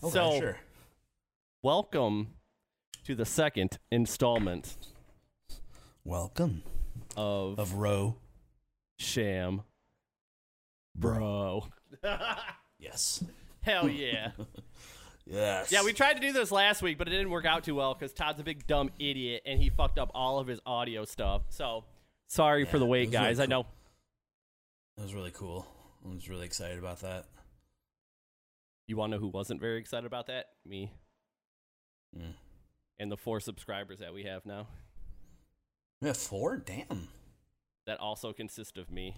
Okay, so, sure. welcome to the second installment Welcome of of Row. Sham Bro. Yes. Hell yeah. Yes. yeah, we tried to do this last week, but it didn't work out too well because Todd's a big dumb idiot and he fucked up all of his audio stuff. So, sorry for the wait, was really guys. I know. That was really cool. I was really excited about that. You want to know who wasn't very excited about that? Me Mm. and the four subscribers that we have now. We have four? Damn. That also consist of me.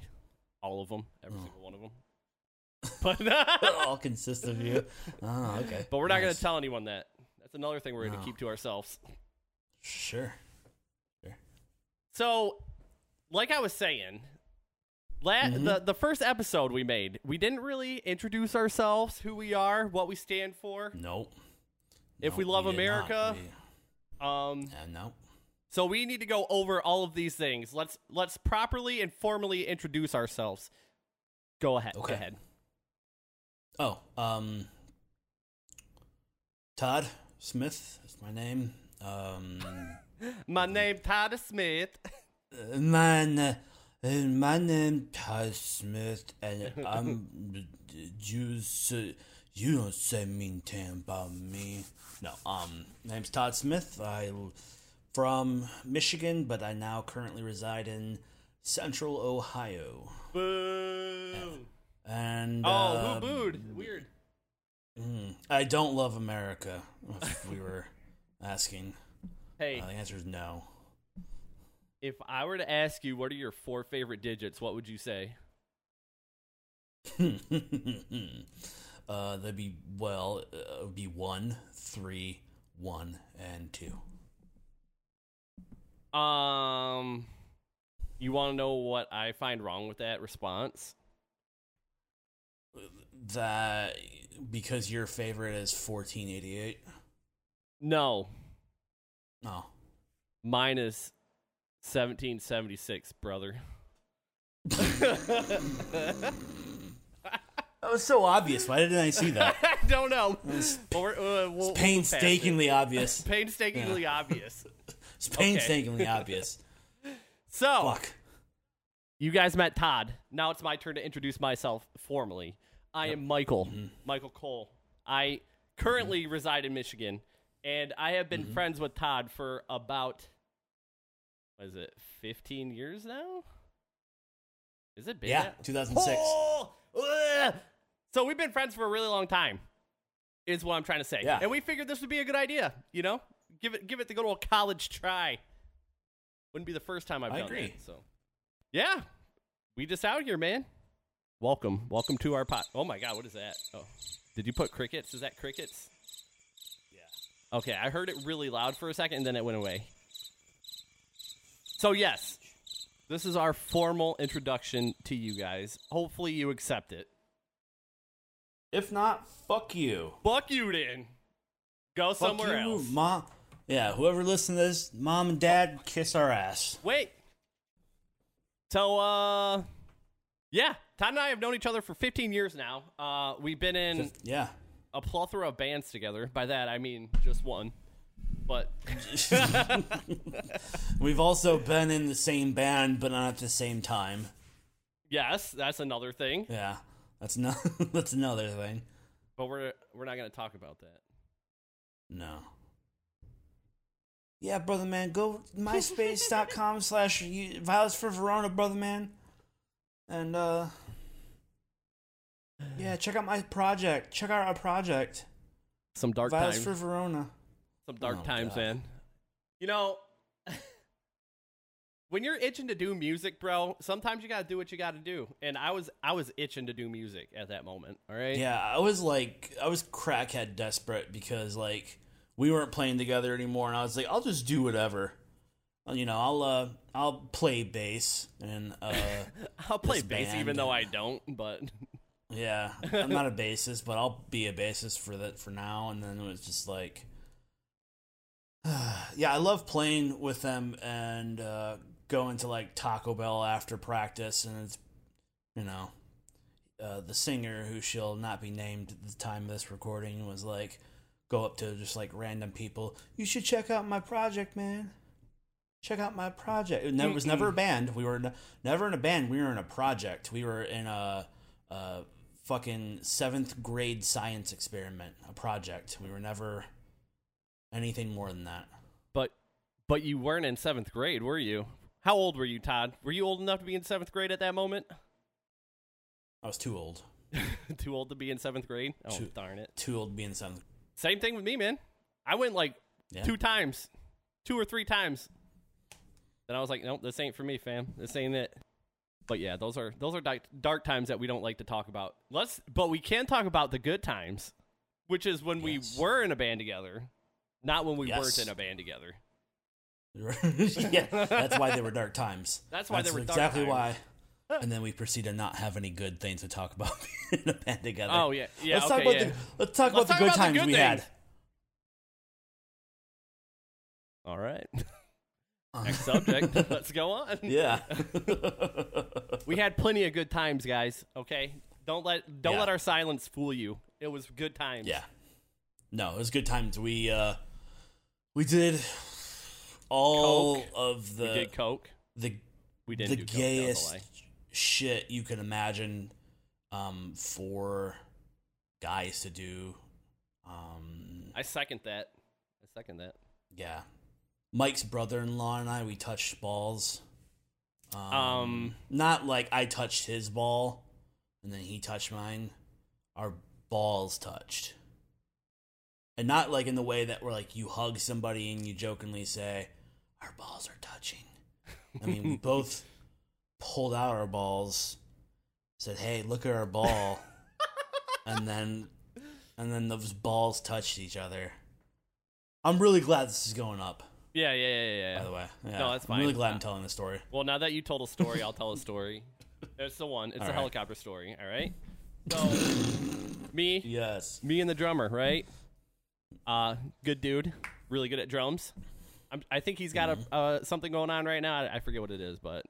All of them. Every Oh. single one of them. But, All consist of you. Oh, okay. but we're not going to tell anyone that. That's another thing we're going to No. keep to ourselves. Sure. Sure. So, like I was saying, la- Mhm. the the first episode we made, we didn't really introduce ourselves, who we are, what we stand for. Nope. If we Nope, love did not. America- We- Um, uh, no. so we need to go over all of these things. Let's let's properly and formally introduce ourselves. Go ahead. Go Okay. ahead. Oh, um, Todd Smith is my name. Um, My name Todd Smith. uh, man, my name Todd Smith, and I'm you. Say, you don't say mean thing about me. No, um, my name's Todd Smith. I'm from Michigan, but I now currently reside in Central Ohio. Boo. And Oh, uh, who booed? Weird. Mm, I don't love America. If we were asking, Hey, uh, the answer is no. If I were to ask you what are your four favorite digits, what would you say? uh, that'd be well. Uh, it would be one, three, one, and two. Um, you want to know what I find wrong with that response? That because your favorite is fourteen eighty eight. No, No, mine is 1776, brother. that was so obvious. Why didn't I see that? I don't know. We're, uh, we'll, we'll it. Painstakingly obvious. Painstakingly obvious. It's painstakingly obvious. So, Fuck. you guys met Todd. Now it's my turn to introduce myself formally. I am Michael, Mm-hmm. Michael Cole. I currently reside in Michigan, and I have Mm-hmm. been friends with Todd for about, what is it, 15 years now? Is it been Yeah, that- 2006. Oh. So we've been friends for a really long time, is what I'm trying to say. Yeah. And we figured this would be a good idea, you know? Give it give it the good old college try. Wouldn't be the first time I've I done agree. it. So yeah. We just out here, man. Welcome. Welcome to our pot. Oh my god, what is that? Oh. Did you put crickets? Is that crickets? Yeah. Okay, I heard it really loud for a second and then it went away. So, yes, this is our formal introduction to you guys. Hopefully, you accept it. If not, fuck you. Fuck you, then. Go Fuck somewhere you, else. Mom. Yeah, whoever listens to this, mom and dad, kiss our ass. Wait. So, uh, yeah, Todd and I have known each other for 15 years now. Uh, we've been in Yeah. a plethora of bands together. By that, I mean just one. But We've also been in the same band, but not at the same time. yes, that's another thing. Yeah, that's no, that's another thing. But we're we're not going to talk about that. No. Yeah, brother man, go myspace.com slash violets for Verona, brother man. And, uh, yeah, check out my project. Check out our project. Some dark Violets for Verona. Some dark Oh, times, God. man. You know, when you're itching to do music, bro, sometimes you gotta do what you gotta do. And I was I was itching to do music at that moment. All right. Yeah, I was like, I was crackhead desperate because like we weren't playing together anymore, and I was like, I'll just do whatever. You know, I'll uh, I'll play bass and uh, I'll play bass even though I don't. But yeah, I'm not a bassist, but I'll be a bassist for that for now. And then it was just like, yeah, I love playing with them and uh, going to like Taco Bell after practice, and it's you know, uh, the singer who shall not be named at the time of this recording was like go up to just like random people. You should check out my project, man. Check out my project. It never, was never a band. We were ne- never in a band. We were in a project. We were in a, a fucking seventh grade science experiment, a project. We were never anything more than that. But but you weren't in seventh grade, were you? How old were you, Todd? Were you old enough to be in seventh grade at that moment? I was too old. Too old to be in seventh grade? Oh Too- darn it. Too old to be in seventh. Same thing with me, man. I went like Yeah. two times, two or three times. Then I was like, nope, this ain't for me, fam. This ain't it. But yeah, those are those are dark, dark times that we don't like to talk about. Let's, but we can talk about the good times, which is when Yes. we were in a band together, not when we Yes. weren't in a band together. yeah, that's why they were dark times. That's why they were dark exactly times. why. And then we proceed to not have any good things to talk about in a band together. Oh yeah, yeah. let's okay, talk about yeah. the let's talk Let's about the good about the times good we had. All right. Next subject. Let's go on. yeah. We had plenty of good times, guys. Okay, don't let don't Yeah. let our silence fool you. It was good times. yeah. No, it was good times. We uh we did all Coke. of the we did coke. the We didn't the do coke. that was a gayest lie. shit you can imagine um for guys to do. Um I second that. I second that. Yeah. Mike's brother-in-law and I we touched balls. Um, Um, not like I touched his ball and then he touched mine. Our balls touched. And not like in the way that we're like you hug somebody and you jokingly say our balls are touching. I mean, we both pulled out our balls, said, "Hey, look at our ball." and then and then those balls touched each other. I'm really glad this is going up. Yeah, yeah, yeah, yeah. By the way, yeah. No, that's fine. I'm really glad I'm telling the story. Well, now that you told a story, I'll tell a story. It's the one. It's All a right. helicopter story. All right. So, me, Yes. me and the drummer, right? Uh, good dude, really good at drums. I'm, I think he's got Mm-hmm. a uh, something going on right now. I, I forget what it is, but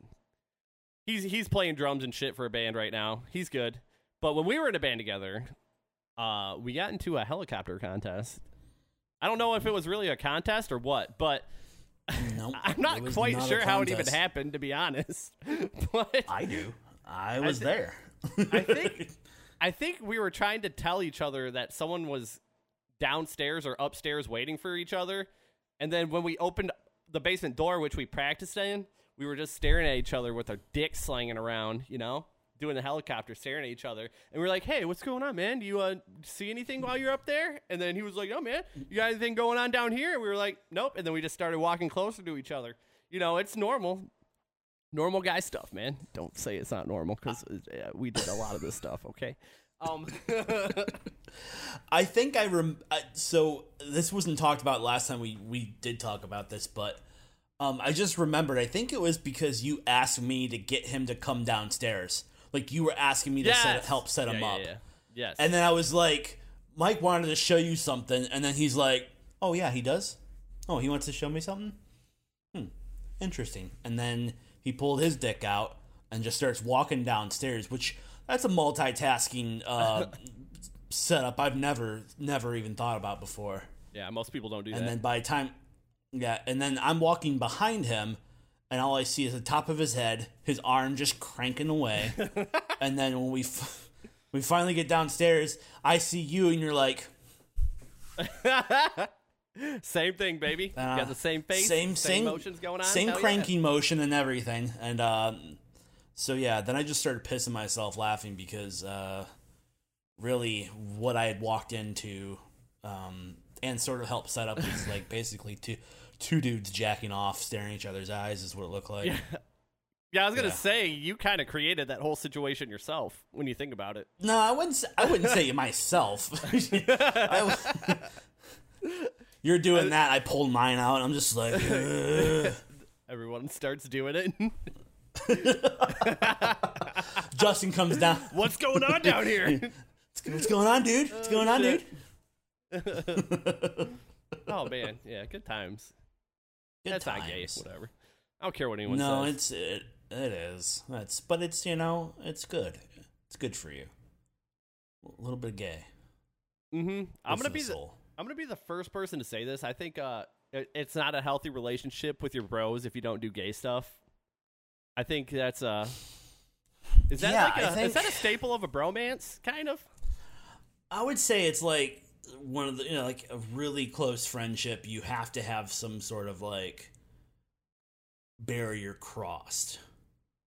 he's he's playing drums and shit for a band right now. He's good. But when we were in a band together, uh, we got into a helicopter contest. I don't know if it was really a contest or what, but Nope. I'm not quite not sure how it even happened, to be honest. but I do. I was thi- there. I think I think we were trying to tell each other that someone was downstairs or upstairs waiting for each other, and then when we opened the basement door, which we practiced in, we were just staring at each other with our dicks slanging around, you know, doing the helicopter, staring at each other, and we are like, "Hey, what's going on, man? Do you uh, see anything while you're up there?" And then he was like, "Oh, man, you got anything going on down here?" And we were like, "Nope." And then we just started walking closer to each other. You know, it's normal normal guy stuff, man. Don't say it's not normal because we did a lot of this stuff. Okay. Um. I think I rem. I, so this wasn't talked about last time we we did talk about this, but um, I just remembered. I think it was because you asked me to get him to come downstairs. Like you were asking me to set, yes. help set Yeah, him yeah, up, yeah. Yes. and then I was like, Mike wanted to show you something, and then he's like, Oh yeah, he does. Oh, he wants to show me something. Hmm, interesting. And then he pulled his dick out and just starts walking downstairs, which that's a multitasking uh, setup I've never never even thought about before. yeah, most people don't do And that. And then by the time, yeah, and then I'm walking behind him, and all I see is the top of his head, his arm just cranking away. and then when we f- we finally get downstairs, I see you, and you're like, same thing, baby. uh, you got the same face, same same motions going on, same Hell yeah. cranking motion and everything. And um, so yeah, then I just started pissing myself laughing because uh, really what I had walked into um, and sort of helped set up was like basically two two dudes jacking off, staring each other's eyes is what it looked like. Yeah. Yeah, I was gonna Yeah. say you kind of created that whole situation yourself when you think about it. No, I wouldn't. Say, I wouldn't say myself. I you're doing that. I pulled mine out. I'm just like, "Ugh." Everyone starts doing it. Justin comes down. What's going on down here? What's going on, dude? What's going on, dude? oh man, yeah, good times. Good That's not gay. Whatever. I don't care what anyone No, says. No, it's it, it is. That's but it's you know it's good. It's good for you. A little bit gay. Mm-hmm. I'm gonna be the soul. I'm gonna be the first person to say this. I think uh, it, it's not a healthy relationship with your bros if you don't do gay stuff. I think that's uh, is that Yeah, like a, is that a staple of a bromance? Kind of. I would say it's like one of the you know like a really close friendship. You have to have some sort of like barrier crossed.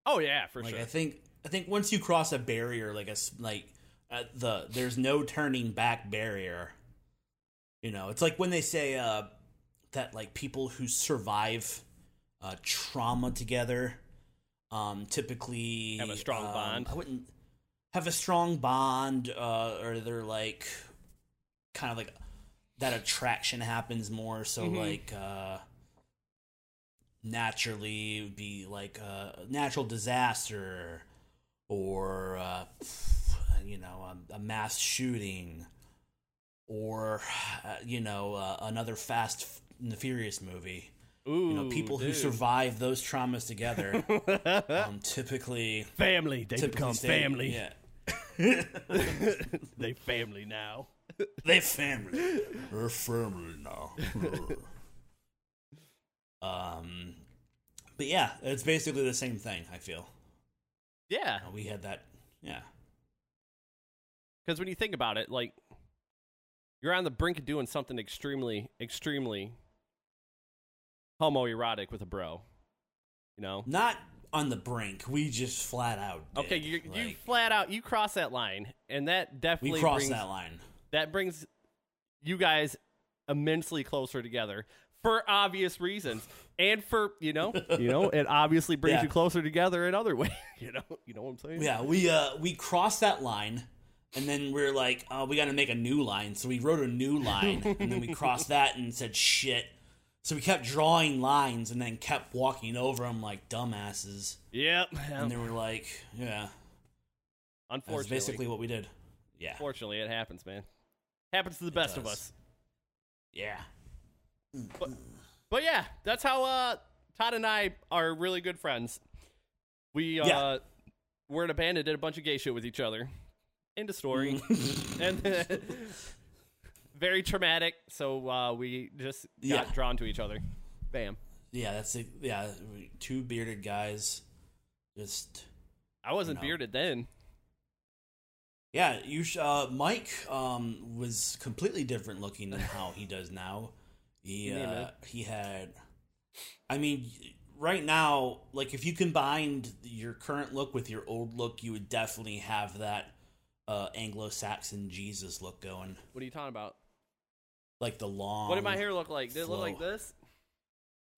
Oh yeah, for like sure. I think I think once you cross a barrier, like a like uh, the there's no turning back barrier. You know, it's like when they say uh, that like people who survive uh, trauma together um, typically Have a strong um, bond. I wouldn't have a strong bond, uh, or they're like kind of like that attraction happens more. So Mhm. like. Uh, naturally would be like a natural disaster or uh, you know a, a mass shooting or uh, you know uh, another fast and the furious movie Ooh, you know people who survive those traumas together um, typically family. They typically become stay- family. yeah. They family now. they family. They're family now. Um but yeah it's basically the same thing i feel. Yeah, Uh, we had that yeah. Because when you think about it, like you're on the brink of doing something extremely, extremely homoerotic with a bro. You know. not on the brink we just flat out did. Okay, you you flat out you cross that line, and that definitely we crossed brings, that line that brings you guys immensely closer together for obvious reasons, and for you know you know it obviously brings Yeah. you closer together in other ways. You know you know what I'm saying? yeah we uh we crossed that line and then we're like oh we got to make a new line so we wrote a new line and then we crossed that and said shit so we kept drawing lines and then kept walking over them like dumbasses Yep. and they were like yeah that's Unfortunately, basically what we did yeah unfortunately, it happens, man. Happens to the best of us. yeah But yeah, that's how uh, Todd and I are really good friends. We uh, Yeah. were in a band and did a bunch of gay shit with each other. End of story. and very traumatic. So uh, we just got Yeah. drawn to each other. Bam. yeah that's it yeah two bearded guys just I wasn't No. bearded then. Yeah, you. Sh- uh, Mike um, was completely different looking than how he does now. He uh, he had. I mean, right now, like if you combined your current look with your old look, you would definitely have that uh, Anglo-Saxon Jesus look going, What are you talking about? Like the long. what did my hair look like? Did it look like this?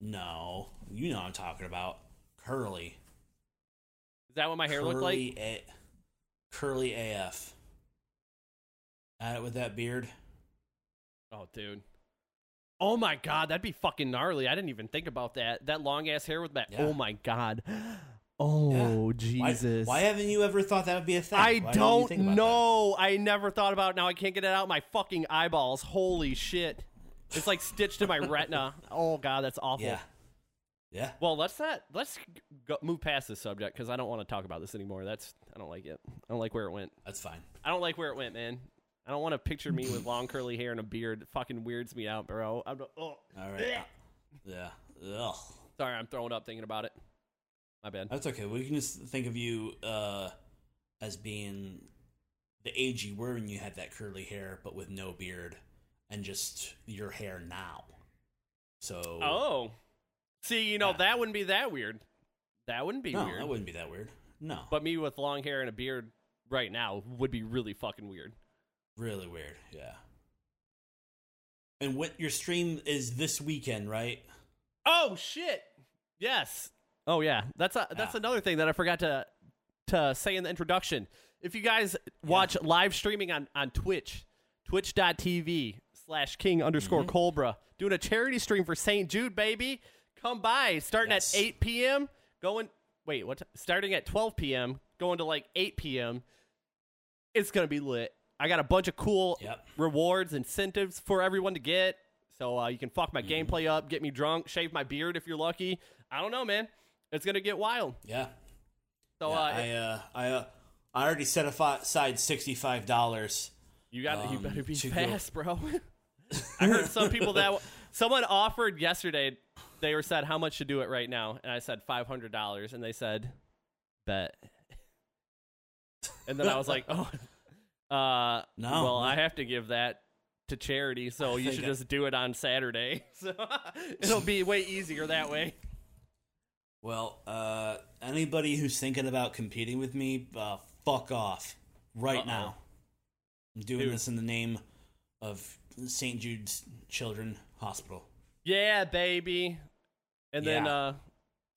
No, you know what I'm talking about. Curly. Is that what my hair looked like? Curly A- curly AF. At it with that beard. Oh, dude. Oh my god, that'd be fucking gnarly. I didn't even think about that. That long ass hair with that. Yeah. Oh my god. Oh Why- Jesus. Why, haven't you ever thought that would be a thing? I Why don't about that? know. I never thought about it. Now I can't get it out my fucking eyeballs. Holy shit. It's like stitched to my retina. Oh god, that's awful. Yeah. Yeah. Well, let's not let's go, move past this subject because I don't want to talk about this anymore. That's I don't like it. I don't like where it went. That's fine. I don't like where it went, man. I don't want to picture me with long curly hair and a beard. It fucking weirds me out, bro. I'm, oh, All right. Yeah. Ugh. sorry, I'm throwing up thinking about it. My bad. That's okay. We can just think of you uh, as being the age you were when you had that curly hair, but with no beard, and just your hair now. So. Oh, see, you know Yeah. that wouldn't be that weird. That wouldn't be no, weird. that wouldn't be that weird. No. But me with long hair and a beard right now would be really fucking weird. really weird. Yeah. And what your stream is this weekend, right? Oh shit! Yes. Oh yeah. That's a that's Yeah. another thing that I forgot to to say in the introduction. If you guys watch live streaming on on Twitch, twitch.tv slash king underscore Mm-hmm. Cobra, doing a charity stream for St. Jude, baby. Come by, starting Yes. at 8 p.m. Going wait, what? t- starting at 12 p.m. Going to like 8 p.m. It's gonna be lit. I got a bunch of cool Yep. rewards, incentives for everyone to get. So uh, you can fuck my Mm-hmm. gameplay up, get me drunk, shave my beard if you're lucky. I don't know, man. It's gonna get wild. Yeah. So Yeah, uh, I uh, I uh, I already set aside sixty five dollars. You got. To you Um, better be to go- fast, bro. I heard some people that someone offered yesterday. They were said how much to do it right now, and I said five hundred dollars, and they said bet. And then I was like, oh, uh, No. Well, I have to give that to charity, so I you should I- just do it on Saturday. So it'll be way easier that way. Well, uh, anybody who's thinking about competing with me, uh, fuck off right Uh-oh. now. I'm doing Dude. this in the name of St. Jude's Children Hospital. Yeah, baby. And then Yeah. uh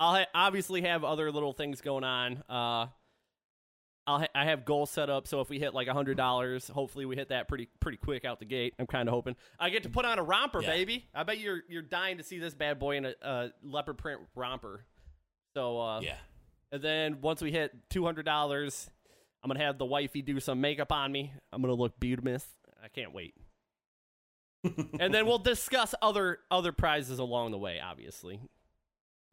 I'll ha- obviously have other little things going on. Uh I'll ha- I have goals set up so if we hit like a hundred dollars, hopefully we hit that pretty pretty quick out the gate. I'm kind of hoping I get to put on a romper, Yeah. baby. I bet you're you're dying to see this bad boy in a, a leopard print romper. So uh, Yeah. and then once we hit two hundred dollars, I'm gonna have the wifey do some makeup on me. I'm gonna look beautiful. I can't wait. and then we'll discuss other other prizes along the way, obviously.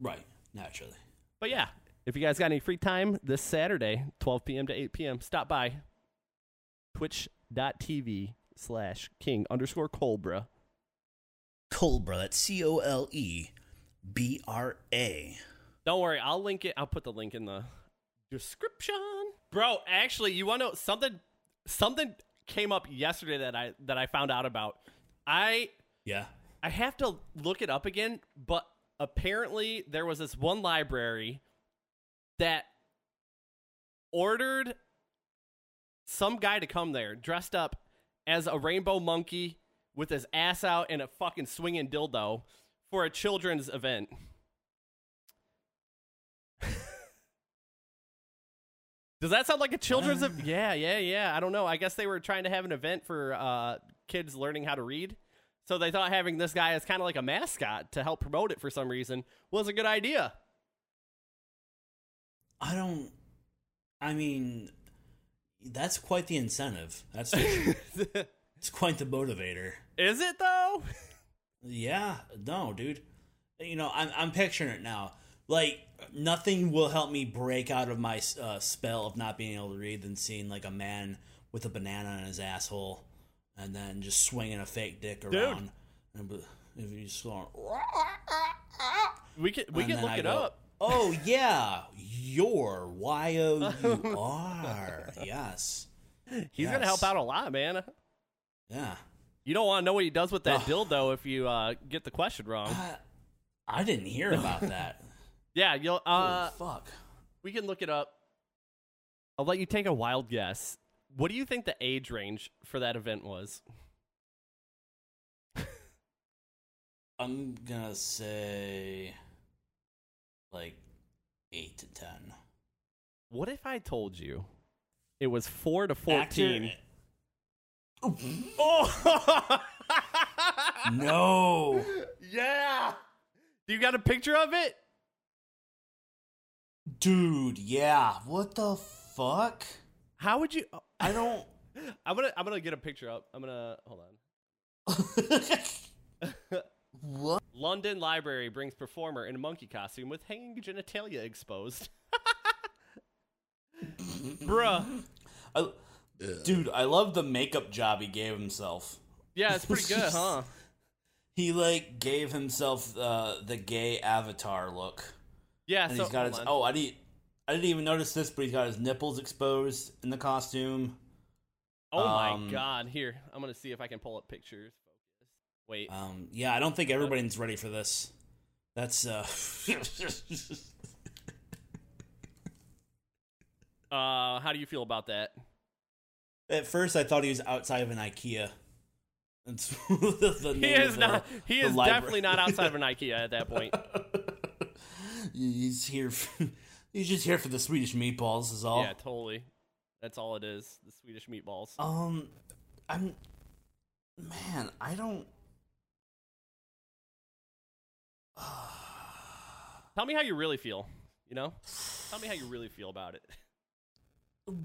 Right, naturally. But yeah, if you guys got any free time this Saturday, 12 p.m. to 8 p.m., stop by twitch.tv slash king underscore cobra. Colebra, that's C O L E B R A. Don't worry, I'll link it. I'll put the link in the description. Bro, actually, you want to know something? Something came up yesterday that I that I found out about. I Yeah. I have to look it up again, but apparently there was this one library that ordered some guy to come there dressed up as a rainbow monkey with his ass out and a fucking swinging dildo for a children's event. Does that sound like a children's event? Yeah, yeah, yeah. I don't know. I guess they were trying to have an event for uh, kids learning how to read. So they thought having this guy as kind of like a mascot to help promote it for some reason was a good idea. I don't. I mean, that's quite the incentive. That's it's quite the motivator. Is it though? Yeah, no, dude. You know, I'm I'm picturing it now. Like nothing will help me break out of my uh, spell of not being able to read than seeing like a man with a banana in his asshole, and then just swinging a fake dick around. And if you just going, We can we can look I it go, up. Oh yeah, your Y O U R. Yes. He's gonna help out a lot, man. Yeah. You don't want to know what he does with that dildo if you uh, get the question wrong. I, I didn't hear about that. Yeah, you'll. Uh, Holy fuck. we can look it up. I'll let you take a wild guess. What do you think the age range for that event was? I'm gonna say like eight to ten. What if I told you it was four to fourteen? Oh, No. yeah. Do you got a picture of it? Dude, yeah. What the fuck? How would you? I don't I'm gonna I'm gonna get a picture up. I'm gonna hold on. What? London Library brings performer in a monkey costume with hanging genitalia exposed. Bruh. I, dude, I love the makeup job he gave himself. Yeah, it's pretty good, huh? He like gave himself uh, the gay avatar look. Yeah, And so he's got his on. Oh, I didn't I didn't even notice this, but he's got his nipples exposed in the costume. Oh my um, god. Here, I'm gonna see if I can pull up pictures. Focus. Wait. Um, yeah, I don't think everybody's ready for this. That's uh Uh how do you feel about that? At first I thought he was outside of an IKEA. That's the He is not he is library. definitely not outside of an IKEA at that point. He's here for, he's just here for the Swedish meatballs is all. Yeah, totally. That's all it is. The Swedish meatballs. Um, I'm, man, I don't. Tell me how you really feel. You know? Tell me how you really feel about it.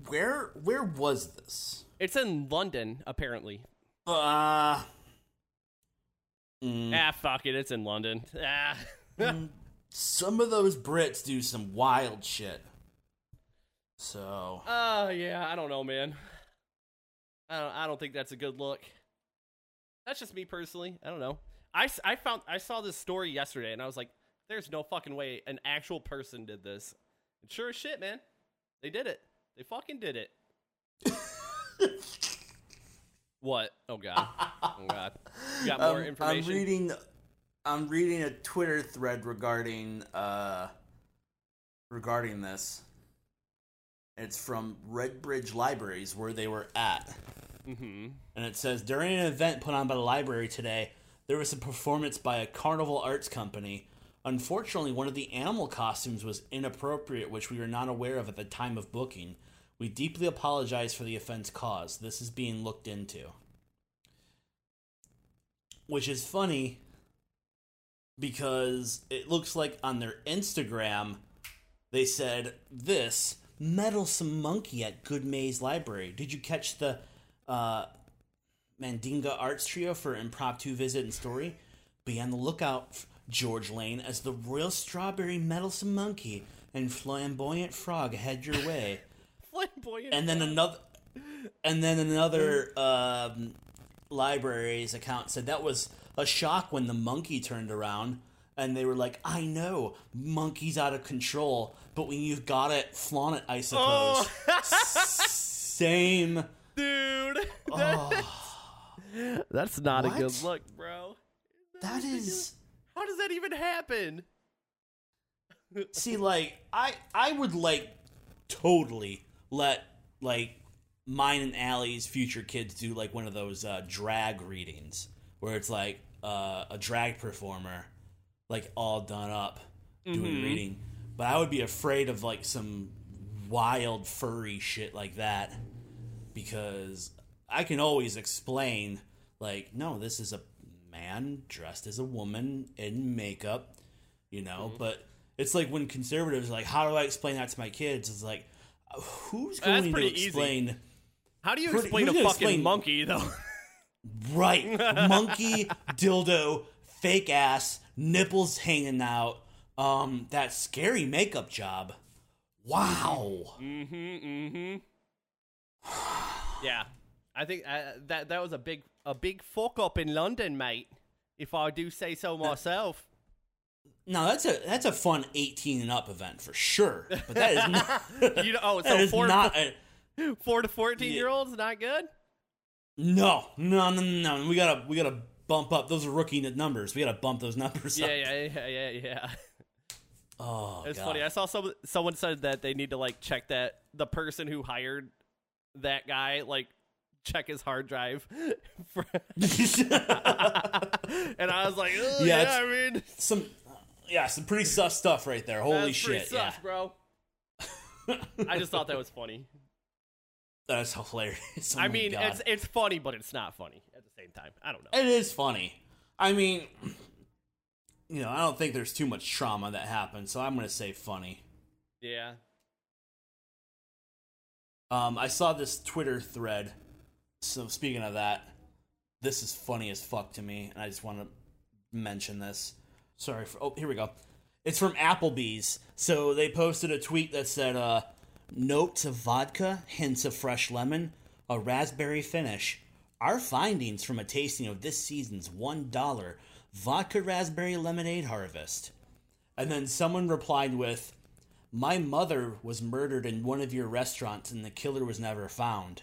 Where where was this? It's in London, apparently. Uh, mm, Ah, fuck it. It's in London. Ah. mm, some of those Brits do some wild shit. So Uh yeah, I don't know, man. I don't I don't think that's a good look. That's just me personally. I don't know. I, I found I saw this story yesterday and I was like, there's no fucking way an actual person did this. And sure as shit, man. They did it. They fucking did it. what? Oh god. Oh god. You got more Um, information? I'm reading. I'm reading a Twitter thread regarding uh regarding this. It's from Redbridge Libraries where they were at, mm-hmm. and it says during an event put on by the library today, there was a performance by a carnival arts company. Unfortunately, one of the animal costumes was inappropriate, which we were not aware of at the time of booking. We deeply apologize for the offense caused. This is being looked into. Which is funny because it looks like on their Instagram they said this meddlesome monkey at Goodmayes Library. Did you catch the uh, Mandinga Arts Trio for impromptu visit and story? Be on the lookout, George Lane, as the Royal Strawberry Meddlesome Monkey and Flamboyant Frog head your way. Flamboyant. and then another, and then another um, library's account said that was a shock when the monkey turned around. And they were like, I know, monkey's out of control, but when you've got it, flaunt it, I suppose. Same. dude. Oh, That's not What? a good look, bro. that is. How does that even happen? See, like, I I would like totally let like mine and Allie's future kids do like one of those uh, drag readings where it's like uh, a drag performer, like all done up doing Mhm. reading. But I would be afraid of like some wild furry shit like that because I can always explain like, no, this is a man dressed as a woman in makeup, you know. Mm-hmm. But it's like when conservatives are like, how do I explain that to my kids? It's like, who's going to pretty easy. explain? How do you Pretty- explain a fucking explain- monkey though? Right, monkey, dildo, fake ass, nipples hanging out. Um, that scary makeup job. Wow. mm-hmm. Mm-hmm. yeah, I think uh, that that was a big a big fuck up in London, mate. If I do say so myself. No, that's a that's a fun eighteen and up event for sure. But that is not. You know, oh, so is four, not. A, four to fourteen year olds not good. No, no, no, no. We gotta we gotta bump up. Those are rookie numbers. We gotta bump those numbers Yeah, up. yeah, yeah, yeah, yeah. Oh, It's God. funny. I saw some someone said that they need to like check that the person who hired that guy like check his hard drive. For, and I was like, Yeah, yeah, I mean, some yeah, some pretty sus stuff right there. Holy that's shit! sus, Yeah, bro. I just thought that was funny. That's hilarious. Oh I mean, God. it's it's funny, but it's not funny at the same time. I don't know. It is funny. I mean, you know, I don't think there's too much trauma that happened, so I'm gonna say funny. Yeah. Um, I saw this Twitter thread. So speaking of that, this is funny as fuck to me, and I just want to mention this. Sorry for. Oh, here we go. It's from Applebee's. So they posted a tweet that said, uh, "Notes of vodka, hints of fresh lemon, a raspberry finish. Our findings from a tasting of this season's one dollar vodka raspberry lemonade harvest." And then someone replied with, my mother was murdered in one of your restaurants and the killer was never found.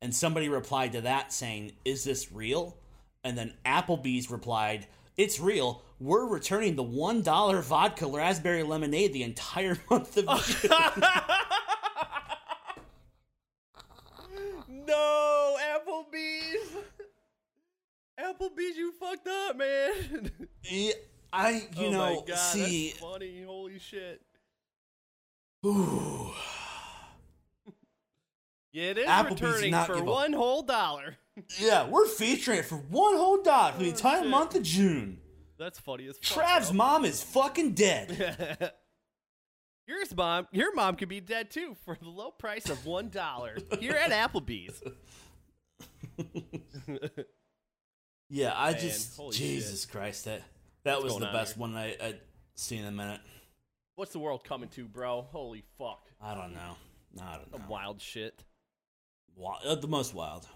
And somebody replied to that saying, Is this real? And then Applebee's replied, It's real. We're returning the $1 vodka raspberry lemonade the entire month of June. no, Applebee's. You fucked up, man. Yeah, I, you oh know, my God, see, that's funny. Holy shit. ooh, Yeah, it is Applebee's returning not for one whole dollar. yeah, we're featuring it for one whole dollar for the Oh, entire shit. month of June. That's funny as fuck. Trav's mom is fucking dead. Yours mom, your mom could be dead too for the low price of one dollar here at Applebee's. Yeah, I Man, just Jesus Christ that that What's was the best here? one I I seen in a minute. What's the world coming to, bro? Holy fuck! I don't know. I don't know. Wild shit. Wild, uh, the most wild.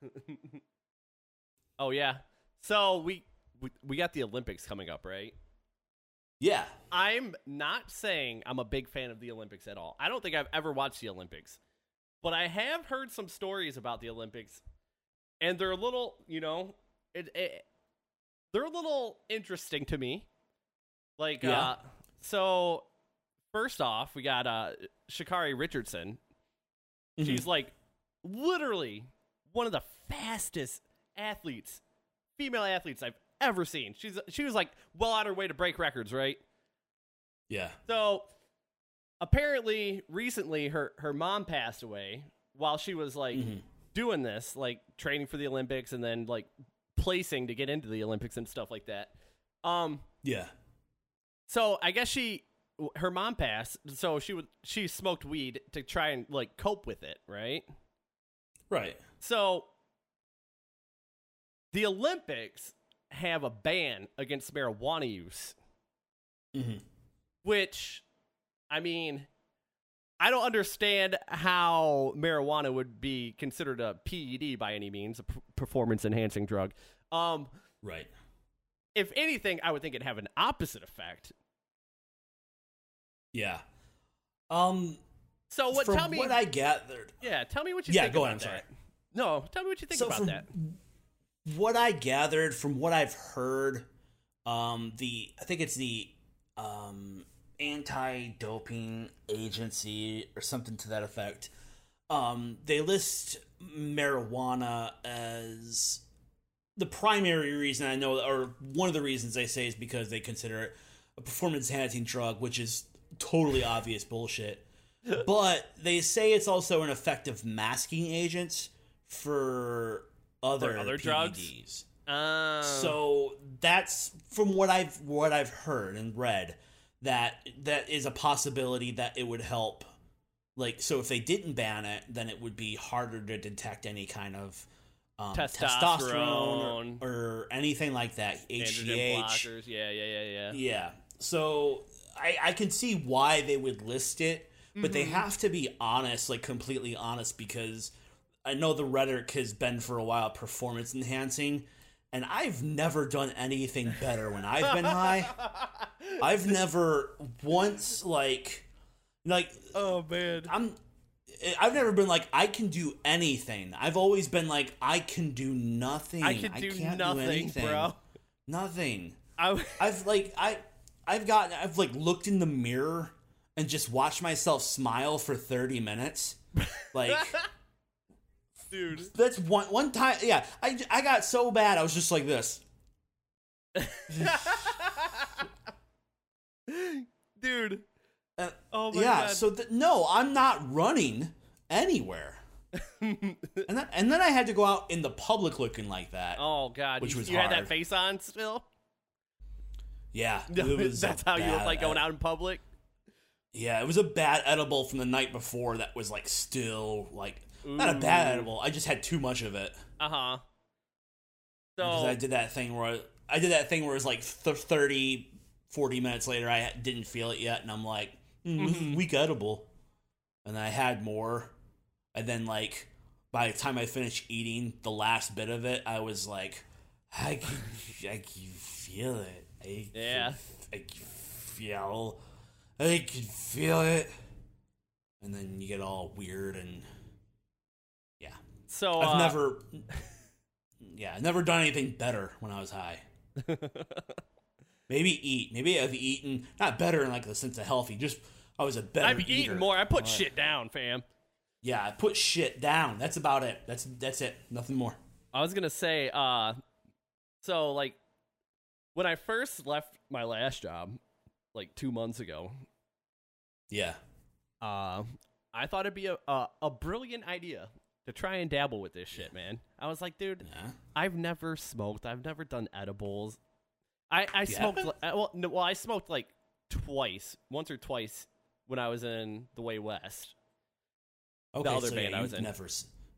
Oh yeah. So we, we we got the Olympics coming up, right? Yeah. I'm not saying I'm a big fan of the Olympics at all. I don't think I've ever watched the Olympics. But I have heard some stories about the Olympics and they're a little, you know, it, it they're a little interesting to me. Like Yeah. uh so first off, we got uh Sha'Carri Richardson. Mhm. She's like literally one of the fastest athletes, female athletes I've ever seen. She's she was like well on her way to break records, right? yeah. So apparently recently her her mom passed away while she was like Mhm. doing this, like training for the Olympics and then like placing to get into the Olympics and stuff like that. Um Yeah. so I guess she her mom passed, so she would she smoked weed to try and like cope with it, right? Right. So the Olympics have a ban against marijuana use, hmm which I mean I don't understand how marijuana would be considered a PED by any means, a performance enhancing drug. Um Right. if anything, I would think it'd have an opposite effect. Yeah. Um. So what tell me what I gathered, Yeah, tell me what you Yeah, think go on, I'm sorry. No, tell me what you think so about that. what I gathered from what I've heard, um, the I think it's the um anti-doping agency or something to that effect. Um, they list marijuana as the primary reason I know, or one of the reasons they say is because they consider it a performance enhancing drug, which is totally obvious bullshit. But they say it's also an effective masking agent for other, other drugs? PEDs. Um, So that's from what I've what I've heard and read that that is a possibility that it would help. Like so, if they didn't ban it, then it would be harder to detect any kind of um, Testosterone. or, or anything like that. HGH. blockers. Yeah, yeah, yeah, yeah. Yeah. So I, I can see why they would list it, but they have to be honest, like completely honest, because I know the rhetoric has been for a while performance enhancing, and I've never done anything better when I've been high. I've never once like like Oh man. I'm I've never been like I can do anything. I've always been like I can do nothing. I can do can't nothing, anything. bro. Nothing. I, I've like I I've gotten I've like looked in the mirror and just watched myself smile for 30 minutes. Like dude. that's one one time yeah, I I got so bad I was just like this. dude. Uh, Oh my yeah, god. so th- no, I'm not running anywhere. and then and then I had to go out in the public looking like that. oh god. which you, was you had that face on still. Yeah, That's how you look like going out in public. Yeah, it was a bad edible from the night before that was like still like not a bad Ooh. edible. I just had too much of it. Uh huh. So I did that thing where I, I did that thing where it was like th- 30, 40 minutes later, I didn't feel it yet, and I'm like, mm, is weak edible. And I had more, and then like by the time I finished eating the last bit of it, I was like, I can, I can feel it. I can, Yeah. I can feel, I can feel it. And then you get all weird and yeah. so I've uh, never, yeah, I've never done anything better when I was high. Maybe eat. Maybe I've eaten not better in like the sense of healthy. Just I was a better. I've eater. eaten more. I put shit down, fam. Yeah, I put shit down. That's about it. That's that's it. Nothing more. I was gonna say, uh, so like when I first left my last job, like two months ago, Yeah. uh, I thought it'd be a, a a brilliant idea to try and dabble with this shit, man. I was like, dude, Yeah. I've never smoked. I've never done edibles. I I smoked. uh, well, no, well, I smoked like twice, once or twice when I was in the Way West. Okay. the other so band yeah, I was in. Never.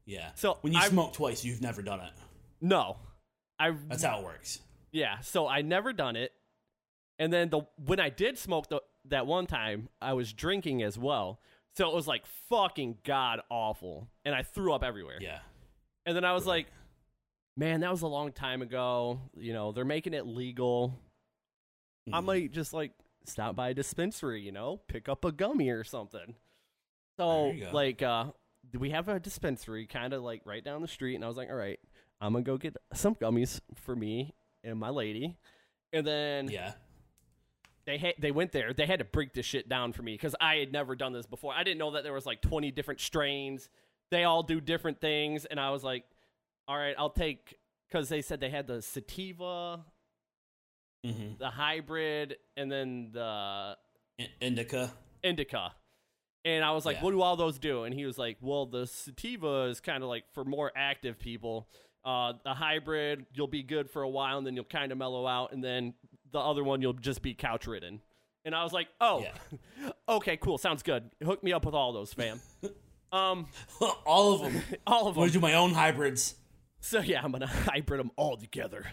Yeah. So when you smoke twice, you've never done it. No, I That's how it works. Yeah, so I never done it. And then the when I did smoke the that one time, I was drinking as well. So it was like fucking god awful, and I threw up everywhere. Yeah. And then I was like, man, that was a long time ago. You know, they're making it legal. I Mhm. might just like stop by a dispensary, you know, pick up a gummy or something. So There you go. like uh we have a dispensary kind of like right down the street and I was like, "All right, I'm going to go get some gummies for me and my lady." And then Yeah. they had they went there. They had to break this shit down for me cuz I had never done this before. I didn't know that there was like 20 different strains. They all do different things and I was like, "All right, I'll take cuz they said they had the sativa, Mm-hmm. the hybrid and then the Indica. indica. And I was like, Yeah. what do all those do? And he was like, well, the sativa is kind of like for more active people. Uh, the hybrid, you'll be good for a while and then you'll kind of mellow out. And then the other one, you'll just be couch ridden. And I was like, oh, Yeah. okay, cool. Sounds good. Hook me up with all those, fam. um, All of them. all of I'm them. gonna do my own hybrids. So yeah, I'm gonna hybrid them all together.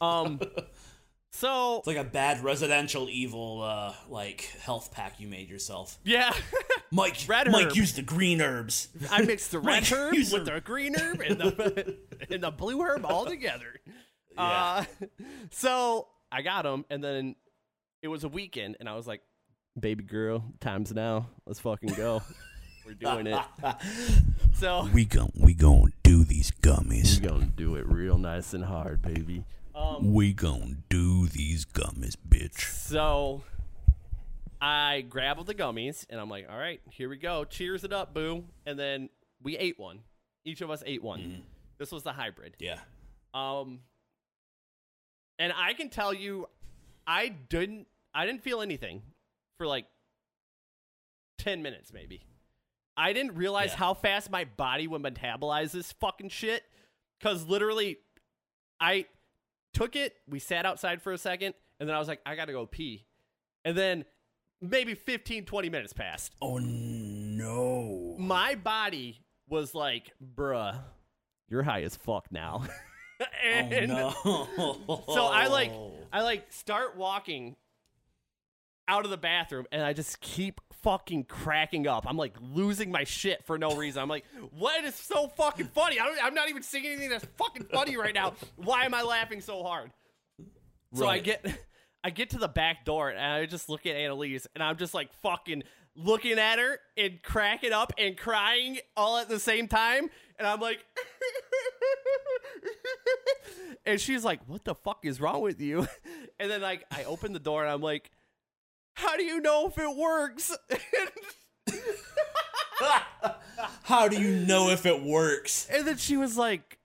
Um, so It's like a bad residential evil, uh, like health pack you made yourself. yeah, Mike, Red Mike herb. used the green herbs. I mixed the red Mike, herb with the- the green herb and the and the blue herb all together. Uh, so I got them, and then it was a weekend, and I was like, "Baby girl, time's now. Let's fucking go. We're doing it." So We gon' we gon' do these gummies. We gonna do it real nice and hard, baby. Um, We gon' do these gummies, bitch. so I grabbed the gummies, and I'm like, "All right, here we go. Cheers it up, boo!" And then we ate one. Each of us ate one. This was the hybrid. Yeah. Um, and I can tell you, I didn't, I didn't feel anything for like ten minutes, maybe. I didn't realize Yeah. how fast my body would metabolize this fucking shit. Cause literally, I took it. We sat outside for a second, and then I was like, I gotta go pee, and then maybe 15, 20 minutes passed. Oh no. My body was like, bruh, you're high as fuck now. Oh, and oh no. so I like I like start walking out of the bathroom and I just keep fucking cracking up. I'm like losing my shit for no reason. I'm like, what is so fucking funny? I don't, I'm not even seeing anything that's fucking funny right now. Why am I laughing so hard? So I get I get to the back door and I just look at Annalise and I'm just like fucking looking at her and cracking up and crying all at the same time. And I'm like And she's like, What the fuck is wrong with you? And then like I open the door and I'm like, How do you know if it works? How do you know if it works? and then she was like,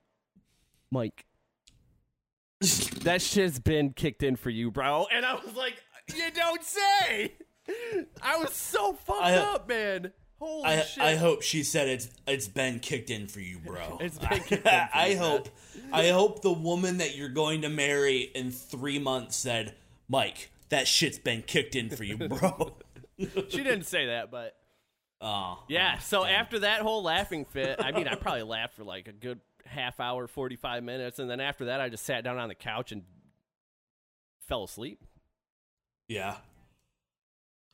Mike, that shit's been kicked in for you, bro. And I was like, You don't say. I was so fucked I- up, man. Holy I shit. I hope she said it's it's been kicked in for you, bro. It's been kicked in for I you, hope I hope the woman that you're going to marry in three months said, Mike, that shit's been kicked in for you, bro. she didn't say that, but oh, yeah. So after that whole laughing fit, I mean, I probably laughed for like a good half hour, 45 minutes. And then after that, I just sat down on the couch and fell asleep. yeah.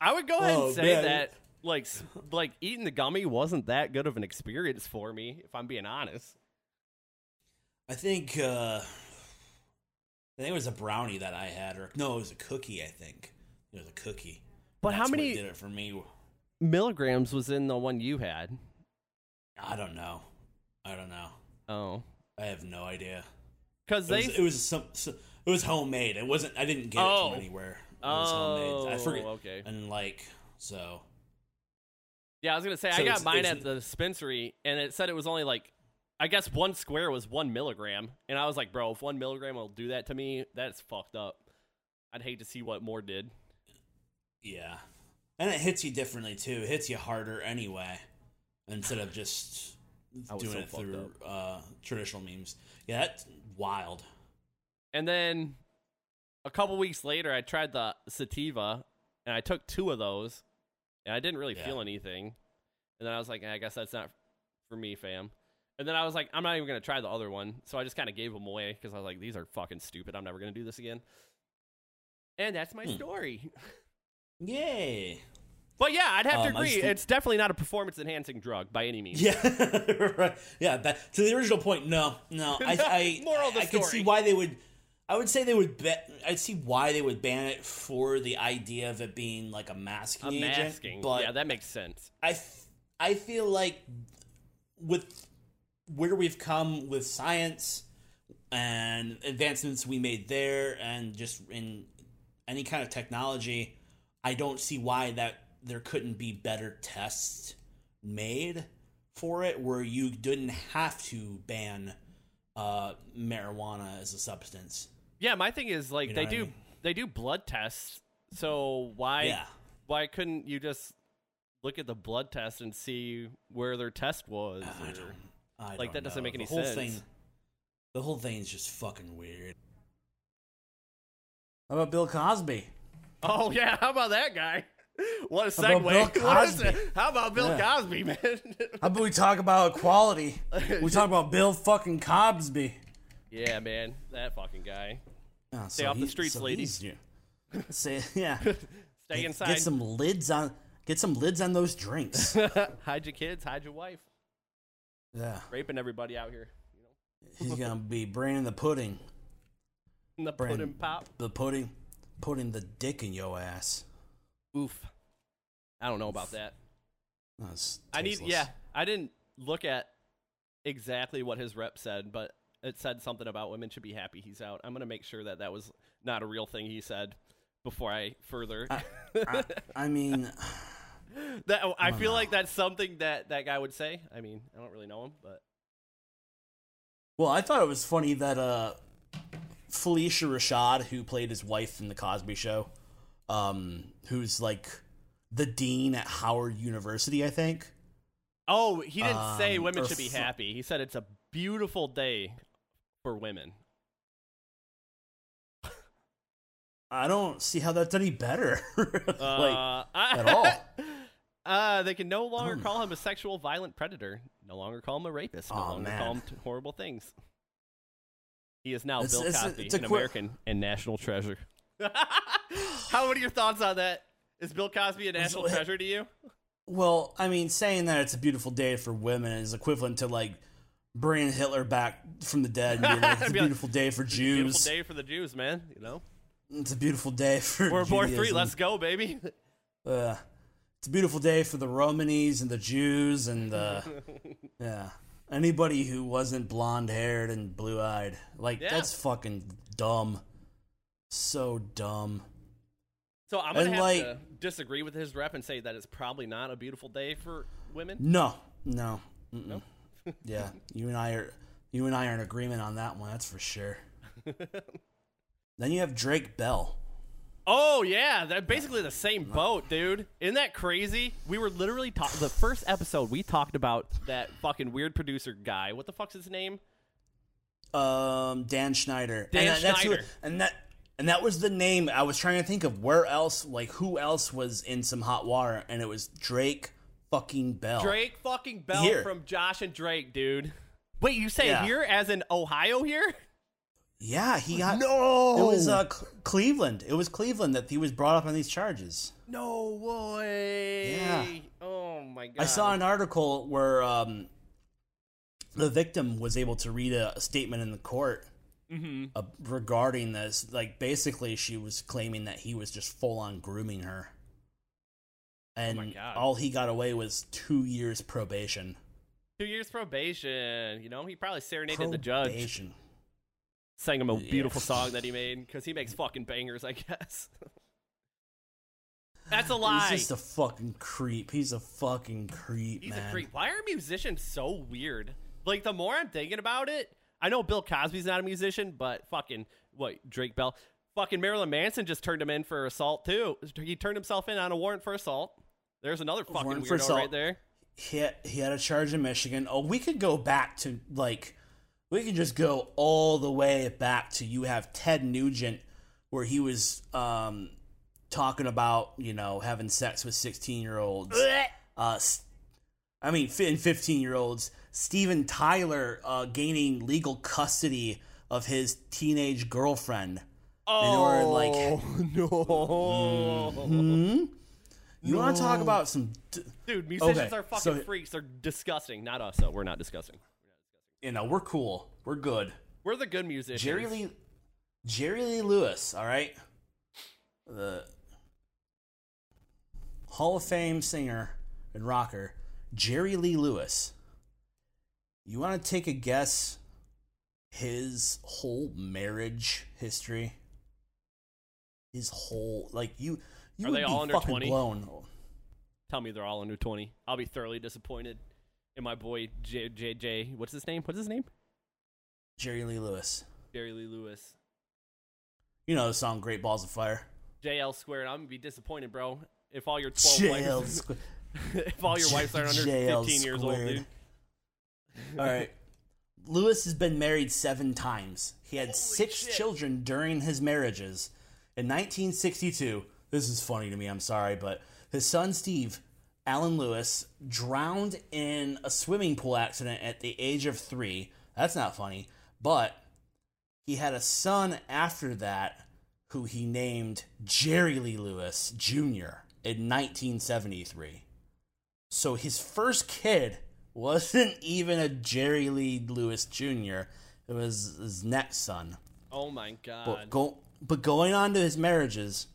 I would go ahead Oh, and say man. that like like eating the gummy wasn't that good of an experience for me, if I'm being honest. I think uh I think it was a brownie that I had, or no, it was a cookie. I think it was a cookie. But how many did it for me? milligrams was in the one you had? I don't know. I don't know. Oh, I have no idea. because It they was, it was some, some. It was homemade. It wasn't. I didn't get it Oh. from anywhere. It homemade. I Oh, forget. okay. And like so. Yeah, I was gonna say So I got mine at the dispensary, and it said it was only like, I guess one square was one milligram, and I was like, bro, if one milligram will do that to me, that's fucked up. I'd hate to see what more did. Yeah. And it hits you differently too. It hits you harder anyway, instead of just doing so it through uh, traditional memes. Yeah, that's wild. And then a couple weeks later, I tried the sativa, and I took two of those, and I didn't really Yeah. feel anything. And then I was like, I guess that's not for me, fam. And then I was like, I'm not even gonna try the other one, so I just kind of gave them away because I was like, these are fucking stupid. I'm never gonna do this again. And that's my Hmm. story. Yay! But yeah, I'd have Um, to agree. It's definitely not a performance enhancing drug by any means. Yeah, right. Yeah, back to the original point. No, no. I, I, Moral of the I, I could see why they would. I would say they would. Be, I'd see why they would ban it for the idea of it being like a masking A agent. masking. But yeah, that makes sense. I, f- I feel like with where we've come with science and advancements we made there, and just in any kind of technology, I don't see why that there couldn't be better tests made for it where you didn't have to ban uh, marijuana as a substance. Yeah, my thing is like You know they what I do mean? they do blood tests. So why Yeah. why couldn't you just look at the blood test and see where their test was? Don't, I Like, don't that doesn't make any the whole sense. Thing, the whole thing's just fucking weird. How about Bill Cosby? Oh yeah, how about that guy? What a How about segue! Bill What is Cosby? How about Bill Yeah. Cosby, man? How about we talk about equality? we talk about Bill fucking Cosby. yeah, man, that fucking guy. Oh, Stay so off the streets, so ladies. yeah. Say yeah. Stay Get- inside. Get some lids on. Get some lids on those drinks. hide your kids, hide your wife, yeah. raping everybody out here. He's gonna be bringing the pudding. The Brand- pudding pop. The pudding. Putting the dick in your ass. Oof. I don't know about that. That's I need yeah. I didn't look at exactly what his rep said, but it said something about women should be happy he's out. I'm gonna make sure that that was not a real thing he said before I further. I, I mean, that I, don't feel know. like that's something that that guy would say. I mean, I don't really know him, but well, I thought it was funny that uh, Phylicia Rashad, who played his wife in the Cosby Show, um, who's like the dean at Howard University, I think. oh, he didn't say Um, women should be fr- happy. He said it's a beautiful day for women. I don't see how that's any better. like, uh, at all. Uh, they can no longer don't call him a sexual violent predator. No longer call him a rapist. No Aw, longer man. call him t- horrible things. He is now It's- Bill it's Cosby, it's an qui- American and national treasure. How what are your thoughts on that? Is Bill Cosby a national treasure to you? well, I mean, saying that it's a beautiful day for women is equivalent to like bringing Hitler back from the dead and being like, it's a like, beautiful day for Jews. Beautiful day for the Jews, man. You know, It's a beautiful day for World War Three. Let's go, baby. Uh, it's a beautiful day for the Romanis and the Jews and the yeah anybody who wasn't blonde haired and blue eyed. Like Yeah. that's fucking dumb. So dumb. So I'm gonna And, have like- to disagree with his rep and say that it's probably not a beautiful day for women. No, no, no. yeah, you and I are you and I are in agreement on that one. That's for sure. then you have Drake Bell. Oh yeah, they're basically the same boat, dude. Isn't that crazy? We were literally talking. The first episode we talked about that fucking weird producer guy. What the fuck's his name? Um, Dan Schneider. Dan and that, that's who- Schneider. and that and that was the name. I was trying to think of where else, like who else was in some hot water, and it was Drake fucking Bell. Drake fucking Bell Here. from Josh and Drake, dude. Wait, you say Yeah. here as in Ohio here? Yeah, he got No. It was uh, Cl- Cleveland. It was Cleveland that he was brought up on these charges. No way. Yeah. Oh my god. I saw an article where um, the victim was able to read a, a statement in the court Mm-hmm. uh, regarding this. Like, basically, she was claiming that he was just full on grooming her, and Oh all he got away was two years probation. two years probation. You know, he probably serenaded the judge, Probation. Sang him a Yeah. beautiful song that he made because he makes fucking bangers, I guess. That's a lie. He's just a fucking creep. He's a fucking creep, He's man. a creep. Why are musicians so weird? Like the more I'm thinking about it, I know Bill Cosby's not a musician, but fucking what Drake Bell, fucking Marilyn Manson just turned him in for assault too. He turned himself in on a warrant for assault. There's another fucking Warrant weirdo right there. he had, he had a charge in Michigan. Oh, we could go back to like we could just go all the way back to you have Ted Nugent where he was um talking about, you know, having sex with 16-year-olds. Uh s- I mean, fi- and 15-year-olds. Steven Tyler uh gaining legal custody of his teenage girlfriend. Oh order, like- no! Hmm? You want to talk about some? D- Dude, musicians Okay, are fucking so- freaks. They're disgusting. Not us, though. We're not disgusting. You know, we're cool. We're good. We're the good musicians. Jerry Lee, Jerry Lee Lewis. All right, the Hall of Fame singer and rocker Jerry Lee Lewis. You want to take a guess? His whole marriage history. His whole like you. You Are would they be all under fucking 20? blown. Tell me they're all under 20. I'll be thoroughly disappointed in my boy J J J. What's his name? What's his name? Jerry Lee Lewis. Jerry Lee Lewis. You know the song "Great Balls of Fire." JL squared. I'm gonna be disappointed, bro. If all your 12 JL wives, if all your wives aren't under JL 15 years old, dude. All right. Lewis has been married seven times. He had six shit. children during his marriages. In 1962, this is funny to me, I'm sorry, but his son Steve, Alan Lewis, drowned in a swimming pool accident at the age of three. That's not funny. But he had a son after that who he named Jerry Lee Lewis Jr. in 1973. So his first kid wasn't even a Jerry Lee Lewis Jr. It was his next son. Oh my god. But go, but going on to his marriages,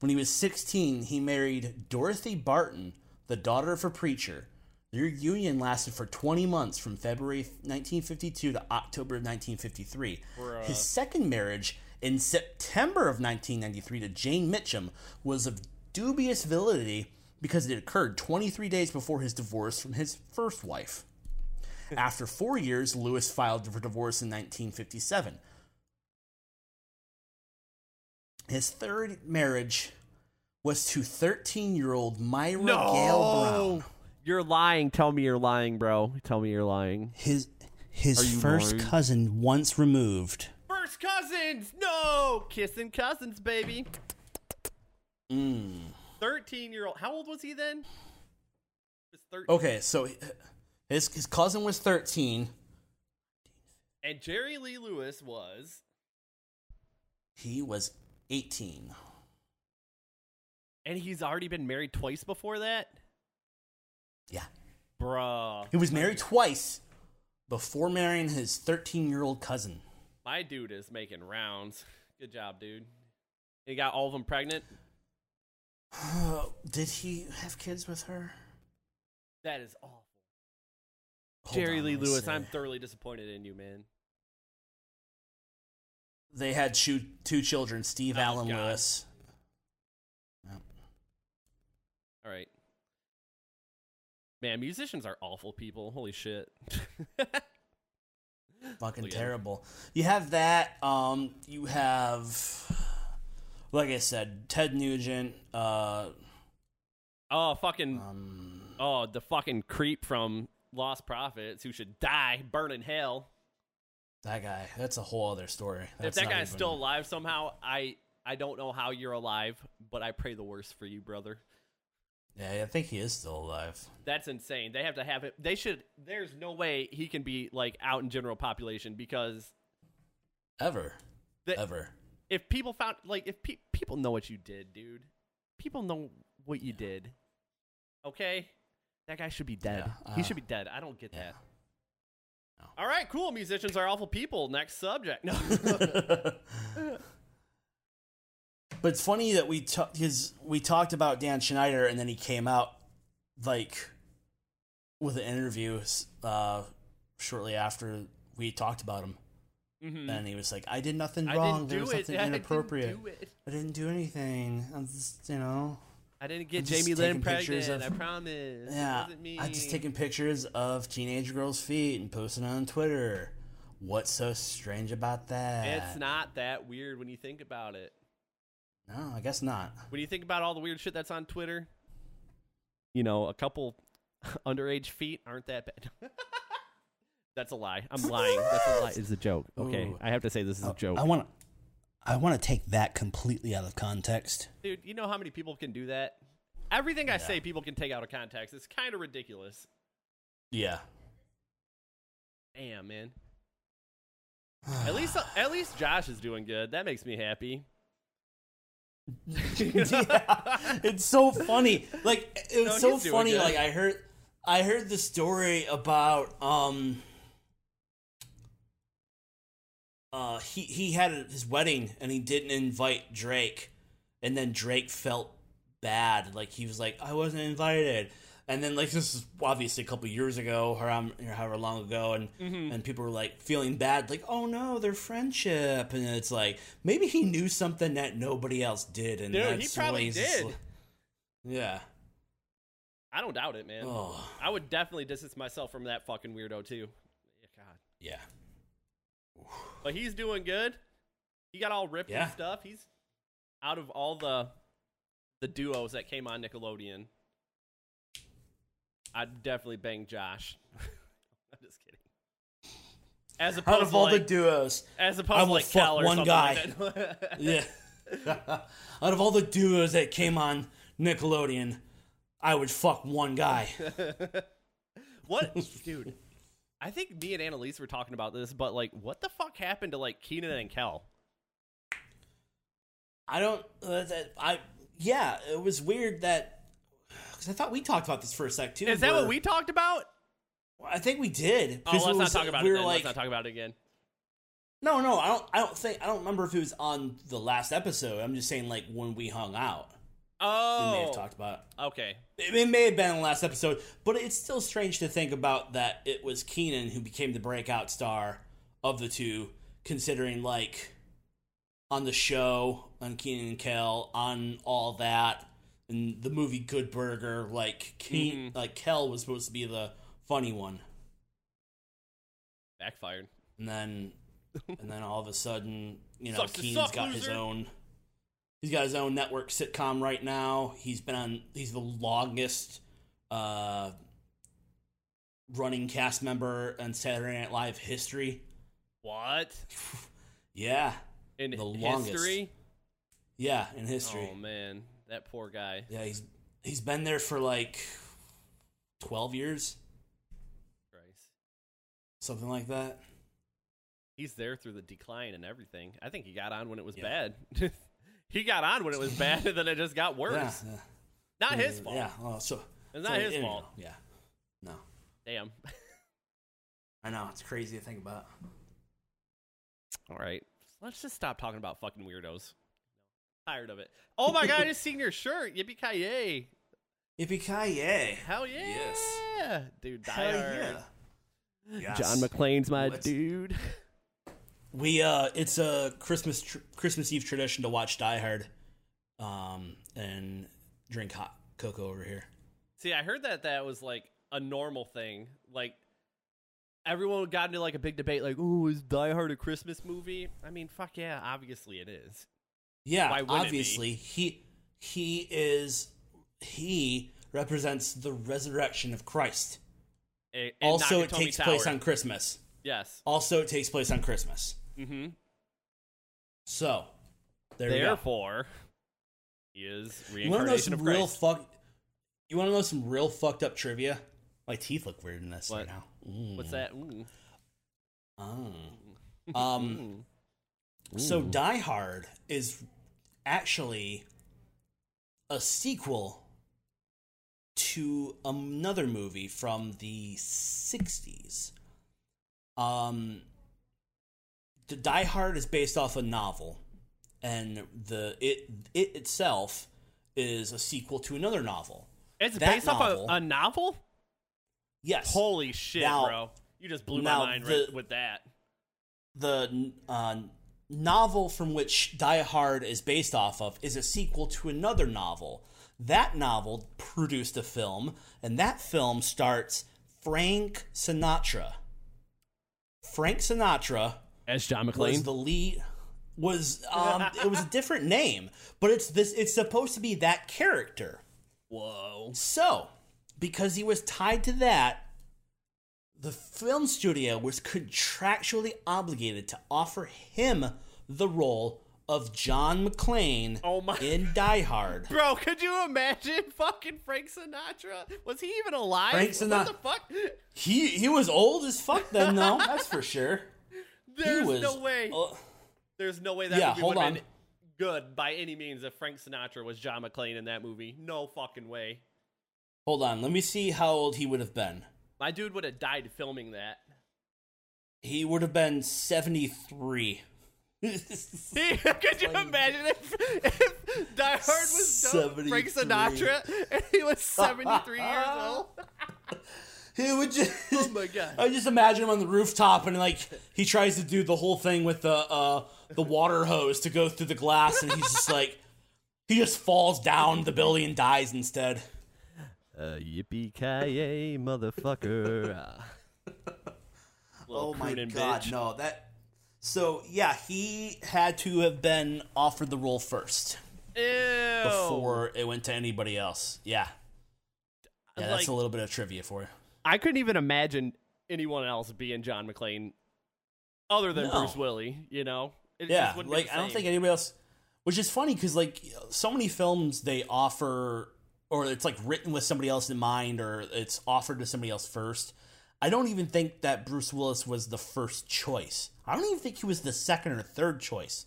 when he was 16, he married Dorothy Barton, the daughter of a preacher. Their union lasted for 20 months from February 1952 to October of 1953. Bruh. His second marriage in September of 1993 to Jane Mitcham was of dubious validity because it occurred 23 days before his divorce from his first wife. After four years, Lewis filed for divorce in 1957. His third marriage was to 13 year old Myra Gale Brown. You're lying. Tell me you're lying, bro. Tell me you're lying. His his first lying? cousin once removed. First cousins. No. Kissing cousins, baby. Mm. 13 year old. How old was he then? Was 13. Okay, so his his cousin was 13. And Jerry Lee Lewis was. He was 18. And he's already been married twice before that? Yeah. Bruh. He was married twice before marrying his 13 year old cousin. My dude is making rounds. Good job, dude. He got all of them pregnant. Did he have kids with her? That is awful. Hold Jerry on, Lee Lewis, see. I'm thoroughly disappointed in you, man. They had two, two children, Steve Oh, Allen God. Lewis. All right. Man, musicians are awful people. Holy shit. Fucking Look terrible. You have that. Um, you have, like I said, Ted Nugent. Uh, oh, fucking. um, Oh, the fucking creep from Lostprophets who should die, burn in hell. that guy. That's a whole other story. if that guy's even- still alive somehow, I I don't know how you're alive, but I pray the worst for you, brother. Yeah, I think he is still alive. That's insane. They have to have it. They should. There's no way he can be like out in general population because Ever. the, Ever. if people found like if pe- people know what you did, dude, people know what you did. Okay, that guy should be dead. Yeah, he uh, should be dead. I don't get yeah. that. No. All right, cool. Musicians are awful people. Next subject. No. But it's funny that we ta- his we talked about Dan Schneider and then he came out like with an interview uh, shortly after we talked about him, Mhm. and he was like, "I did nothing wrong. There was it. nothing I inappropriate. Didn't. I didn't do anything. I'm just, you know, I didn't get Jamie Lynn pregnant. of- I promise. Yeah. I'm just taking pictures of teenage girls' feet and posting on Twitter. What's so strange about that? It's not that weird when you think about it. No, I guess not. When you think about all the weird shit that's on Twitter, you know, a couple underage feet aren't that bad. that's a lie. I'm lying. That's a lie. It's a joke. Okay, Ooh. I have to say this is a oh, joke, I want to. I want to take that completely out of context. dude. You know how many people can do that? Everything I say, people can take out of context. It's kind of ridiculous. Yeah. Damn, man. At least, at least Josh is doing good. That makes me happy. yeah, it's so funny. Like it was No, so funny. good. Like I heard, I heard the story about um, uh, he he had his wedding and he didn't invite Drake, and then Drake felt bad. Like he was like, I wasn't invited. And then like this is obviously a couple years ago, or um, or however long ago, and Mm-hmm. and people were like feeling bad, like oh no, their friendship, and it's like maybe he knew something that nobody else did, and Dude, he that's probably he's just did. like- yeah. I don't doubt it, man. Oh I would definitely distance myself from that fucking weirdo too. Yeah, God. yeah. But he's doing good. He got all ripped Yeah. and stuff. He's out of all the the duos that came on Nickelodeon. I'd definitely bang Josh. I'm just kidding. As opposed Out of all like, the duos, as I opposed to like fuck one guy. like yeah. Out of all the duos that came on Nickelodeon, I would fuck one guy. what, dude? I think me and Annalise were talking about this, but like, what the fuck happened to like Kenan and Kel? I don't. Uh, that I yeah, it was weird that because I thought we talked about this for a sec too. Is that where- what we talked about? I think we did. Oh, let's it not talk about we it. were Then. Like, let's not talk about it again. no, no, I don't. I don't think. I don't remember if it was on the last episode. I'm just saying, like when we hung out, we may have Oh, talked about. it. okay. It it may have been the last episode, but it's still strange to think about that it was Kenan who became the breakout star of the two, considering like on the show on Kenan and Kel on all that and the movie Good Burger, like Keen, like Kel was supposed to be the funny one, Backfired. and then and then all of a sudden, you know, Sucks suck, got his own. He's got his own network sitcom right now. He's been on. He's the longest uh, running cast member on Saturday Night Live history. What Yeah, in The longest. history? yeah, in history. Oh man, that poor guy. Yeah, he's he's been there for like twelve years, Christ. something like that. He's there through the decline and everything. I think he got on when it was Yeah. bad. he got on when it was bad, and then it just got worse. Yeah, yeah. Not his fault. Yeah, well, so It's not so, his know, fault. Yeah, no, Damn. I know it's crazy to think about. All right. Let's just stop talking about fucking weirdos. Tired of it. Oh my god, I just seen your shirt. Yippee ki yay. Yippee ki yay! Hell yeah. Yes. Dude, Die Hell Hard. yeah! Yes. John McClane's my Let's- dude. We uh, it's a Christmas tr- Christmas Eve tradition to watch Die Hard, um, and drink hot cocoa over here. See, I heard that that was like a normal thing. Like everyone got into like a big debate, like, "Oh, is Die Hard a Christmas movie?" I mean, fuck yeah, obviously it is. Yeah, Why wouldn't it be? obviously he he is he represents the resurrection of Christ. And also, it Nakatomi takes place on Christmas. yes. Also, it takes place on Christmas. Mm-hmm. So there you go. Therefore, he is You want to know reincarnation some of real Christ. fuck? You want to know some real fucked up trivia? My teeth look weird in this What? right now. Mm. What's that? Ooh. Oh. Um. Mm. So Die Hard is actually a sequel to another movie from the 60s. Um the Die Hard is based off a novel and the it it itself is a sequel to another novel. It's that based off a, a novel. Yes. Holy shit, Now- bro! You just blew my mind the- right with that. the uh, novel from which Die Hard is based off of is a sequel to another novel. That novel produced a film, and that film starts Frank Sinatra. Frank Sinatra As John McClane was the lead. Was um, it was a different name, but it's this. It's supposed to be that character. Whoa. So, because he was tied to that, the film studio was contractually obligated to offer him the role of John McClane Oh my- in Die Hard. Bro, could you imagine fucking Frank Sinatra? Was he even alive? Frank What Sinatra- the fuck? He he was old as fuck then, though. That's for sure. There's was, no way. uh, There's no way that Yeah, movie hold would on. been good by any means if Frank Sinatra was John McClane in that movie. No fucking way. Hold on, let me see how old he would have been. My dude would have died filming that. He would have been 73. Could you imagine if, if Die Hard was done, Frank Sinatra and he was 73 years old? he would just Oh my god. I just imagine him on the rooftop and like he tries to do the whole thing with the uh the water hose to go through the glass and he's just like he just falls down the building and dies instead. Uh, yippee ki motherfucker. Oh my god, bitch. no, that so yeah, he had to have been offered the role first Ew. before it went to anybody else. Yeah. Yeah, that's Like- a little bit of trivia for you. I couldn't even imagine anyone else being John McClane other than No. Bruce Willie, you know? It Yeah, just like I don't think anybody else. Which is funny because like so many films they offer, or it's like written with somebody else in mind, or it's offered to somebody else first. I don't even think that Bruce Willis was the first choice. I don't even think he was the second or third choice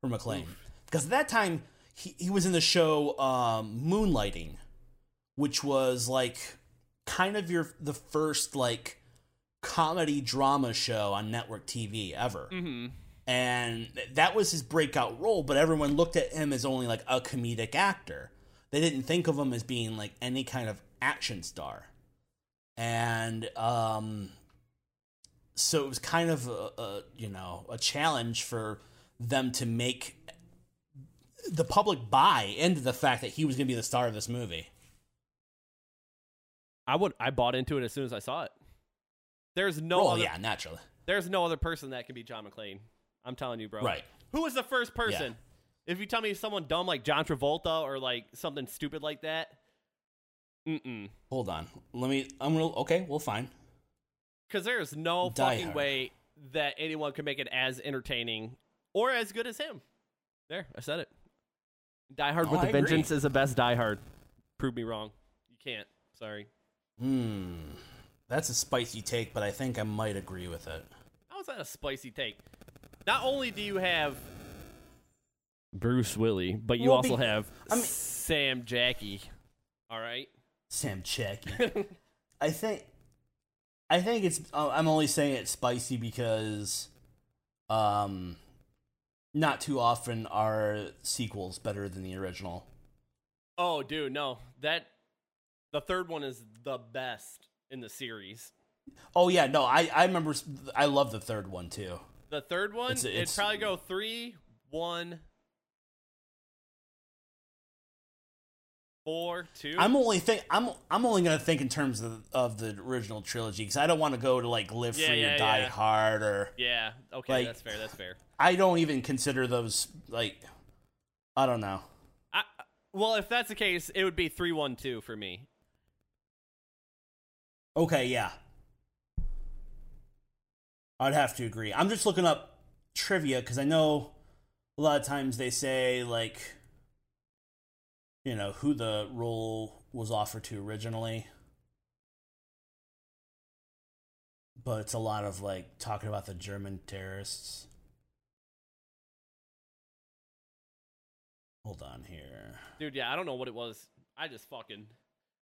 for McClane because at that time he, he was in the show um, Moonlighting, which was like kind of your the first like comedy drama show on network TV ever and that was his breakout role but everyone looked at him as only like a comedic actor they didn't think of him as being like any kind of action star and um so it was kind of a, a you know a challenge for them to make the public buy into the fact that he was going to be the star of this movie I would I bought into it as soon as I saw it. There's no oh other, yeah naturally there's no other person that can be John McClane. I'm telling you, bro. right Who was the first person? If you tell me someone dumb like John Travolta or like something stupid like that, mm-mm. hold on let me i'm gonna okay well fine Because there's no Die fucking Hard. way that anyone can make it as entertaining or as good as him. There, I said it. Die Hard with I a agree. Vengeance is the best Die Hard. Prove me wrong. You can't. Sorry. Hmm. That's a spicy take, but I think I might agree with it. How is that a spicy take? Not only do you have Bruce Willie, but you Well, also be- have I mean- Sam Jackie. All right. Sam Checky. I think. I think it's. Uh, I'm only saying it's spicy because, um, not too often are sequels better than the original. Oh, dude, no. That the third one is the best in the series. Oh yeah, no, I I remember. s- I love the third one too. The third one, It's- it'd it's- probably go three, one, four, two. I'm only think I'm I'm only gonna think in terms of of the original trilogy because I don't want to go to like Live Yeah, Free yeah, or Die yeah. Hard or yeah. Okay, Like- that's fair. That's fair. I don't even consider those like I don't know. I, well, if that's the case, it would be three, one, two for me. Okay, yeah. I'd have to agree. I'm just looking up trivia because I know a lot of times they say like you know who the role was offered to originally. But it's a lot of like talking about the German terrorists. Hold on here. Dude, yeah, I don't know what it was. I just fucking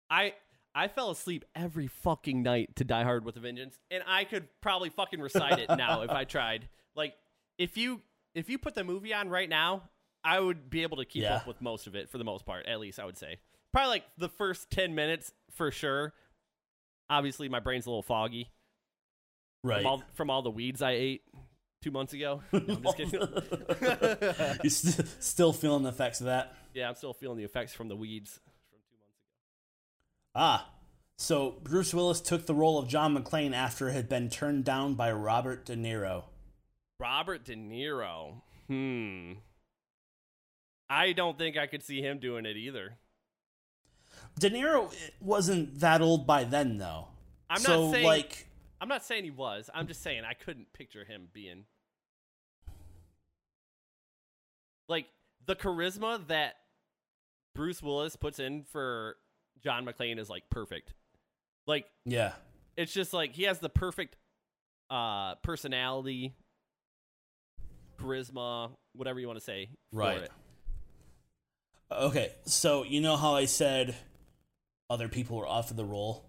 I I fell asleep every fucking night to Die Hard with a Vengeance, and I could probably fucking recite it now if I tried. Like if you if you put the movie on right now, I would be able to keep Yeah. up with most of it for the most part, at least I would say. Probably like the first 10 minutes for sure. Obviously my brain's a little foggy Right. from all from all the weeds I ate 2 months ago. No, I'm just kidding. You're st- still feeling the effects of that? yeah, I'm still feeling the effects from the weeds from 2 months ago. Ah, so Bruce Willis took the role of John McClane after it had been turned down by Robert De Niro. Robert De Niro. Hmm. I don't think I could see him doing it either. De Niro wasn't that old by then, though. I'm so, not saying like, I'm not saying he was. I'm just saying I couldn't picture him being like the charisma that Bruce Willis puts in for John McClane is like perfect. Like yeah, it's just like he has the perfect uh personality charisma, whatever you want to say. for Right. it. Okay, so you know how I said other people were off of the role?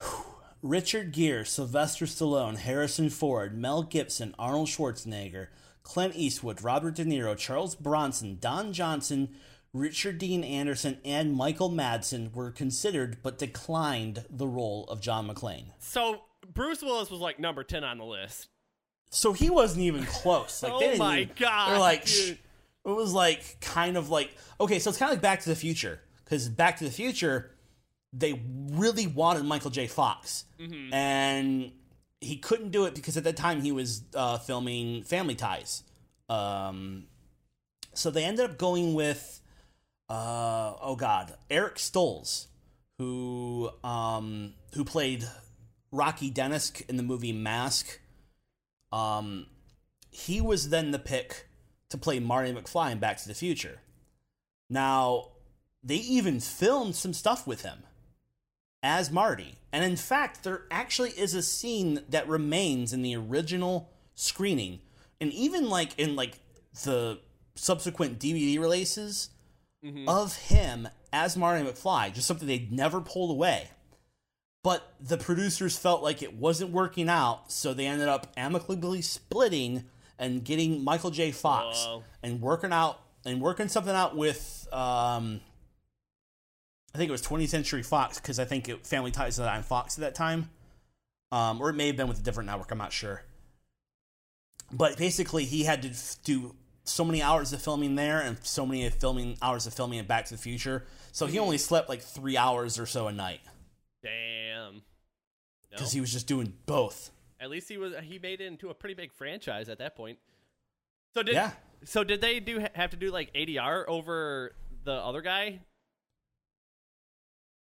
Richard Gere, Sylvester Stallone, Harrison Ford, Mel Gibson, Arnold Schwarzenegger, Clint Eastwood, Robert De Niro, Charles Bronson, Don Johnson, Richard Dean Anderson, and Michael Madsen were considered but declined the role of John McClane. So Bruce Willis was like number ten on the list. So he wasn't even close. Like, Oh my even- God, They're like, it was like kind of like okay, so it's kind of like Back to the Future because Back to the Future, they really wanted Michael J. Fox, Mm-hmm. and he couldn't do it because at that time he was uh, filming Family Ties. Um, so they ended up going with, uh, oh God, Eric Stoltz, who um, who played Rocky Dennis in the movie Mask. Um, he was then the pick to play Marty McFly in Back to the Future. Now, they even filmed some stuff with him as Marty. And in fact, there actually is a scene that remains in the original screening and even like in like the subsequent DVD releases mm-hmm. of him as Marty McFly, just something they'd never pulled away. But the producers felt like it wasn't working out, so they ended up amicably splitting and getting Michael J. Fox Whoa. and working out and working something out with um, I think it was 20th Century Fox because I think it, Family Ties was on Fox at that time, um, or it may have been with a different network. I'm not sure. But basically, he had to f- do so many hours of filming there and so many of filming hours of filming in Back to the Future. So he only slept like three hours or so a night Damn. No. because he was just doing both. At least he was. He made it into a pretty big franchise at that point. So did Yeah. So did they do have to do like ADR over the other guy?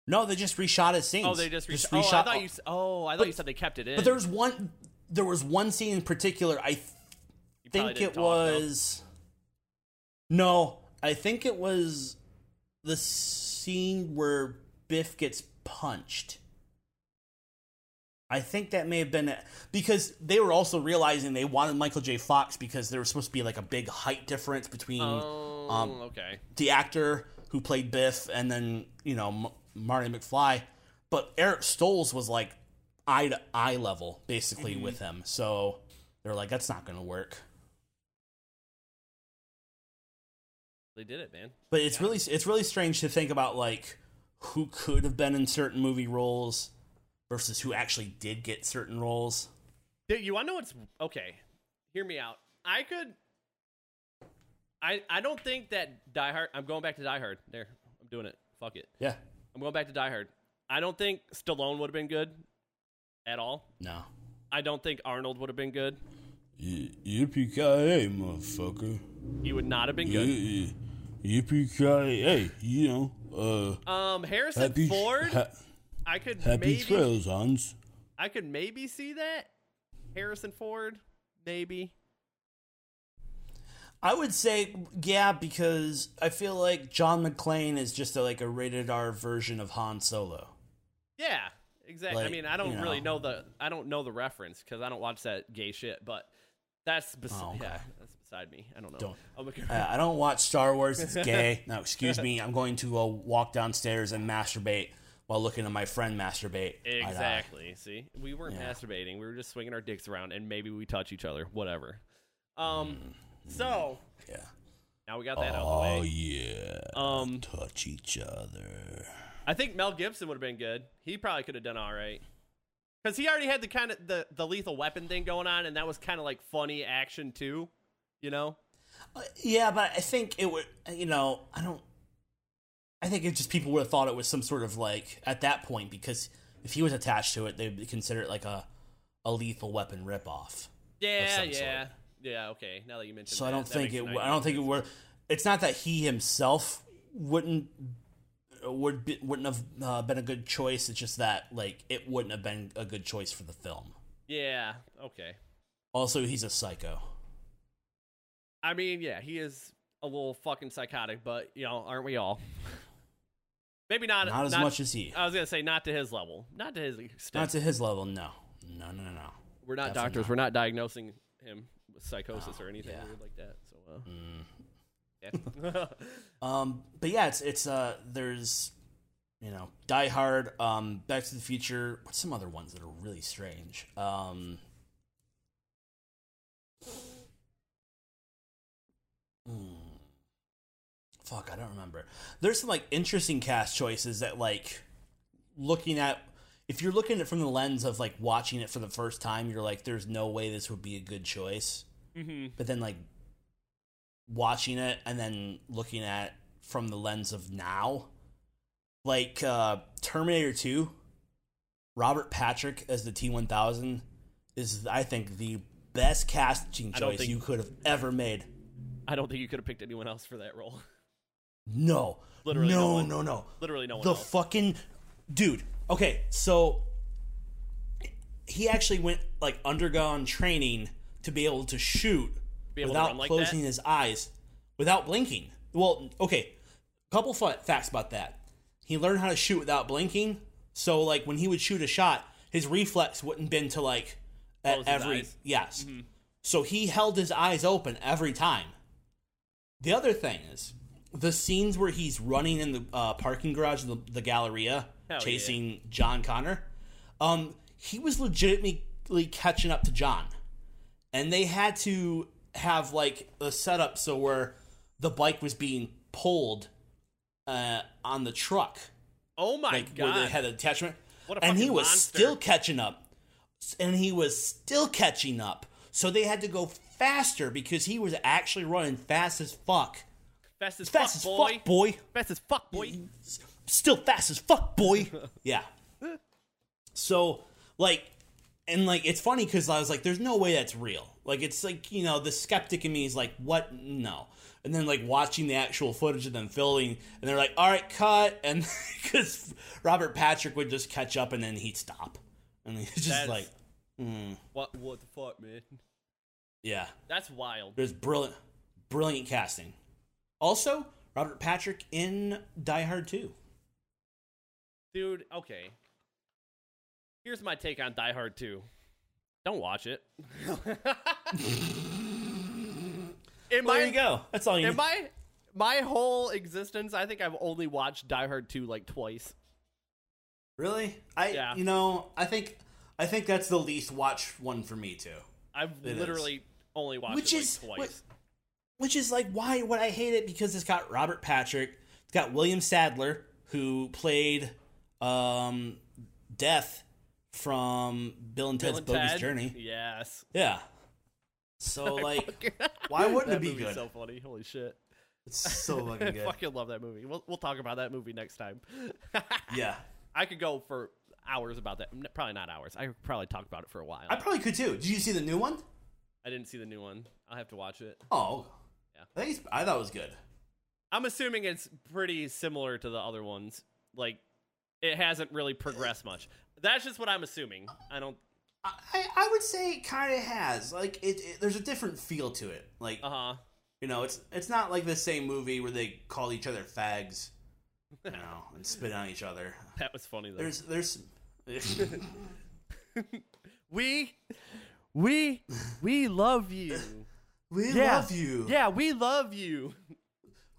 No, they just reshot his scenes. Oh, they just, Just re- Oh, I reshot- thought you. Oh, I thought But- you said they kept it in. But there was one. There was one scene in particular. I probably think it talk, though. was. No, I think it was the scene where Biff gets punched. I think that may have been it because they were also realizing they wanted Michael J. Fox because there was supposed to be like a big height difference between Oh, um, okay. the actor who played Biff and then you know M- Marty McFly, but Eric Stoltz was like eye to eye level basically Mm-hmm. with him. So they're like, that's not going to work. They did it, man. But it's really it's really strange to think about like who could have been in certain movie roles versus who actually did get certain roles. Dude, you want to know what's okay? Hear me out. I could. I I don't think that Die Hard. I'm going back to Die Hard. There, I'm doing it. Fuck it. Yeah. I'm going back to Die Hard. I don't think Stallone would have been good at all. No. I don't think Arnold would have been good. Yippee ki yay, motherfucker! He would not have been good. Yippee ki yay! You know, uh, Um, Harrison Ford. ha- I could happy maybe. trails, Hans. I could maybe see that. Harrison Ford, maybe. I would say yeah because I feel like John McClane is just a, like a rated R version of Han Solo. Yeah, exactly. I mean, I don't you really know. know the I don't know the reference because I don't watch that gay shit. But that's bes- Oh, okay. yeah, that's beside me. I don't know. Don't. Oh, okay. Uh, I don't watch Star Wars. It's gay. No, excuse me. I'm going to uh, walk downstairs and masturbate while looking at my friend masturbate. eye to eye. exactly. See, we weren't Yeah. masturbating. We were just swinging our dicks around, and maybe we touch each other. Whatever. Um. Mm. So Yeah. now we got that out of the Oh yeah. Um. Touch each other. I think Mel Gibson would have been good. He probably could have done all right. Because he already had the kind of the, the lethal weapon thing going on, and that was kind of like funny action too, you know. Uh, yeah, but I think it would. You know, I don't. I think it just people would have thought it was some sort of like at that point because if he was attached to it, they'd consider it like a a lethal weapon ripoff. Yeah, yeah, sort. yeah. Okay, now that you mentioned, it. So I don't that think it. I don't think it would. It's not that he himself wouldn't would be, wouldn't have uh, been a good choice. It's just that like it wouldn't have been a good choice for the film. Yeah. Okay. Also, he's a psycho. I mean, yeah, he is a little fucking psychotic, but you know, aren't we all? Maybe not. Not as much as he. I was gonna say not to his level, not to his extent. Not to his level. No. No. No. No. no. We're not definitely doctors. not. We're not diagnosing him with psychosis Oh, or anything yeah. weird like that. So uh, Mm. yeah. Um, but yeah, it's it's uh, there's, you know, Die Hard, um, Back to the Future. What's some other ones that are really strange? Um, hmm. Fuck, I don't remember. There's some like interesting cast choices that like looking at. If you're looking at it from the lens of like watching it for the first time, you're like, "There's no way this would be a good choice." hmm but then like watching it and then looking at from the lens of now like uh terminator 2 robert patrick as the t1000 is i think the best casting choice think- you could have ever made I don't think you could have picked anyone else for that role. no Literally no no one. no no Literally no one the else. fucking dude okay so he actually went like undergone training to be able to shoot able without like closing that? his eyes without blinking well okay couple fun facts about that he learned how to shoot without blinking so like when he would shoot a shot his reflex wouldn't been to like at every eyes. Mm-hmm. yes so he held his eyes open every time the other thing is the scenes where he's running in the uh, parking garage of the, the Galleria, Hell chasing John Connor. Um, he was legitimately catching up to John, and they had to have like a setup so where the bike was being pulled uh, on the truck, oh my like god! where they had an attachment, What a and he was monster. still catching up, and he was still catching up. So they had to go faster because he was actually running fast as fuck. Fast as Fast fuck, as boy. fuck, boy. Fast as fuck, boy. Still fast as fuck, boy. yeah. So, like, and like, it's funny because I was like, there's no way that's real. Like, it's like, you know, the skeptic in me is like, what? No. And then, like, watching the actual footage of them filming, and they're like, all right, cut. And because Robert Patrick would just catch up and then he'd stop. And he's just That's- like, mm, What? What the fuck, man? yeah. That's wild. There's brilliant, brilliant casting. Also, Robert Patrick in Die Hard 2. Dude, okay. Here's my take on Die Hard 2. Don't watch it. in Well, there you go. That's all you in need. my my whole existence, I think I've only watched Die Hard 2 like twice. Really? I Yeah. you know, I think I think that's the least watched one for me too. I've It is. literally only watched Which it is like what- twice. Which is like why would I hate it because it's got Robert Patrick, it's got William Sadler who played um Death from Bill and Bill Ted's and Bogus Ted? Journey. Yes. Yeah. So like why wouldn't it be good? so funny. Holy shit. It's so fucking I good. fucking love that movie. We'll, we'll talk about that movie next time. yeah. I could go for hours about that. Probably not hours. I could probably talk about it for a while. I probably could too. Did you see the new one? I didn't see the new one. I'll have to watch it. Oh. Yeah. I think I thought it was good. I'm assuming it's pretty similar to the other ones. Like, it hasn't really progressed much. That's just what I'm assuming. I don't. I, I would say it kind of has like it, it. There's a different feel to it. Like Uh huh. you know, it's it's not like the same movie where they call each other fags, you know, and spit on each other. That was funny though. There's there's we, we, we love you. we Yeah. love you. Yeah, we love you.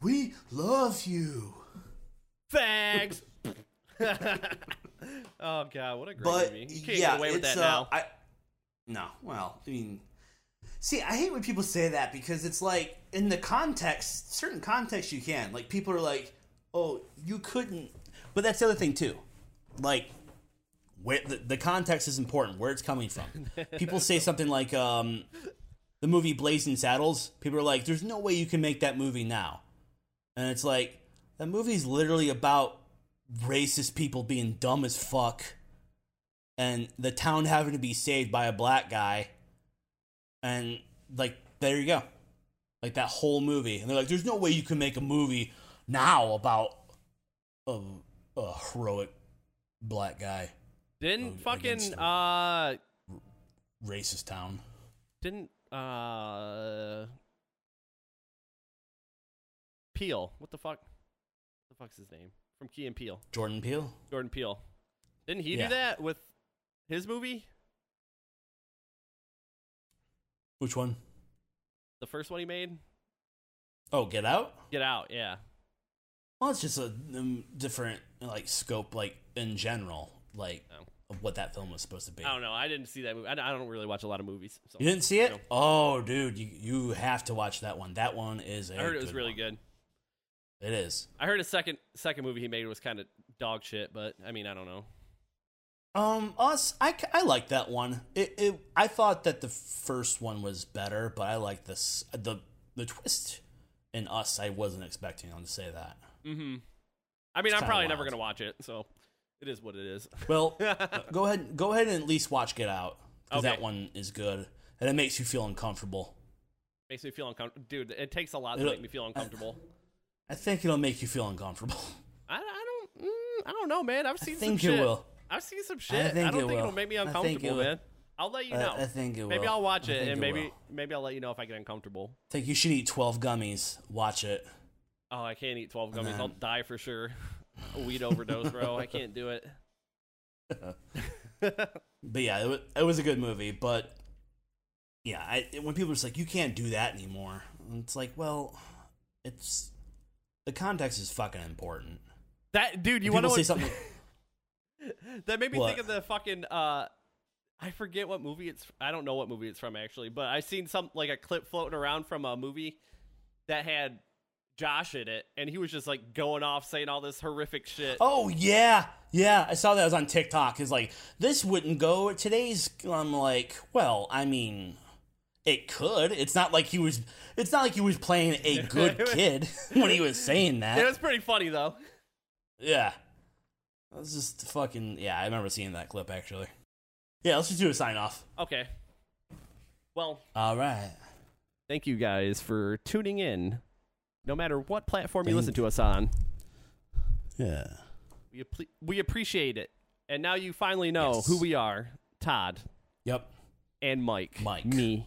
we love you. Fags. oh god, what a great But movie! You can't yeah, get away with that uh, now. I no. Well, I mean, see, I hate when people say that because it's like in the context, certain context, you can. Like people are like, "Oh, you couldn't," but that's the other thing too. Like, where the, the context is important, where it's coming from. People say something like, um, "The movie Blazing Saddles." People are like, "There's no way you can make that movie now," and it's like that movie's literally about racist people being dumb as fuck and the town having to be saved by a black guy. And like there you go. Like that whole movie. And they're like there's no way you can make a movie now about a, a heroic black guy. Didn't fucking uh racist town. didn't uh Peele. What the fuck? What the fuck's his name? From Key and Peele. jordan peele Jordan Peele. Didn't he Yeah. do that with his movie? which one The first one he made. Oh, Get Out. Get Out. Yeah. Well, it's just a um, different like scope, like in general, like Oh. Of what that film was supposed to be. I don't know. I didn't see that movie. I, I don't really watch a lot of movies. So. You didn't see it? No. Oh, dude, you you have to watch that one. That one is. I I heard it was really one. good. It is. I heard a second second movie he made was kind of dog shit, but I mean, I don't know. Um, us, I, I like that one. It, it, I thought that the first one was better, but I like this the the twist in us. I wasn't expecting to say that. Mm-hmm. I mean, It's I'm probably never gonna watch it, so it is what it is. Well, go ahead, go ahead and at least watch Get Out because that one is good and it makes you feel uncomfortable. Makes me feel uncomfortable, dude. It takes a lot to It'll- make me feel uncomfortable. I think it'll make you feel uncomfortable. I, I don't, mm, I don't know, man. I've seen think some it shit. will. I've seen some shit. I, think don't it think will. it'll make me I think uncomfortable, will. man. I'll let you know. I, think it will. maybe I'll watch I it, think and maybe will. maybe I'll let you know if I get uncomfortable. I think you should eat twelve gummies. Watch it. Oh, I can't eat 12 gummies. I'll die for sure. A weed overdose, bro. I can't do it. But yeah, it was, it was a good movie. But yeah, I, when people are just like, you can't do that anymore, it's like, well, it's the context is fucking important. That dude, you want to say something? that made me What? think of the fucking. uh I forget what movie it's. I don't know what movie it's from actually, but I seen some like a clip floating around from a movie that had Josh in it, and he was just like going off saying all this horrific shit. Oh yeah, yeah. I saw that it was on TikTok. It's like this wouldn't go today's. I'm like, well, I mean, it could. It's not like he was. It's not like he was playing a good kid when he was saying that. It was pretty funny though. Yeah. That was just fucking. Yeah, I remember seeing that clip actually. Yeah, let's just do a sign off. Okay. Well, All right. thank you guys for tuning in. No matter what platform you Thank- listen to us on, Yeah. we appre- we appreciate it. And now you finally know Yes. who we are, Todd Yep. and Mike. Mike. Me.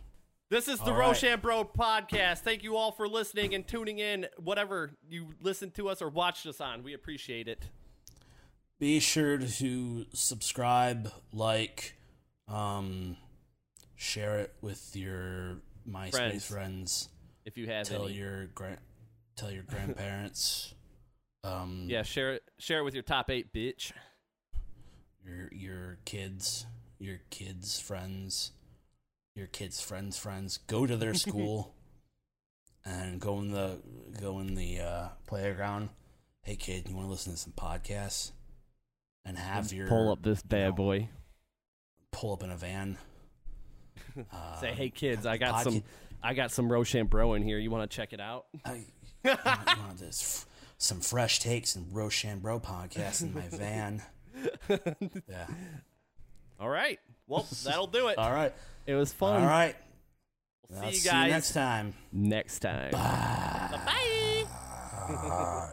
This is the All right. Rochambeau podcast. Thank you all for listening and tuning in. Whatever you listened to us or watched us on, we appreciate it. Be sure to subscribe, like, um, share it with your MySpace Friends. friends. If you have any. tell any. your grand, tell your grandparents. um, yeah, share it. Share it with your top eight, bitch. your your kids, your kids' friends, your kids' friends' friends. Go to their school and go in the go in the uh, playground. Hey kid, you want to listen to some podcasts and have your Pull up this bad know, boy. pull up in a van. Uh, Say, hey kids, I got podca- some. I got some Rochambeau in here. You want to check it out? I, I want this f- some fresh takes and Rochambeau podcast in my van. Yeah. All right. Well, that'll do it. All right. It was fun. All right. We'll I'll see you see guys you next time. next time. Bye. Bye. Bye.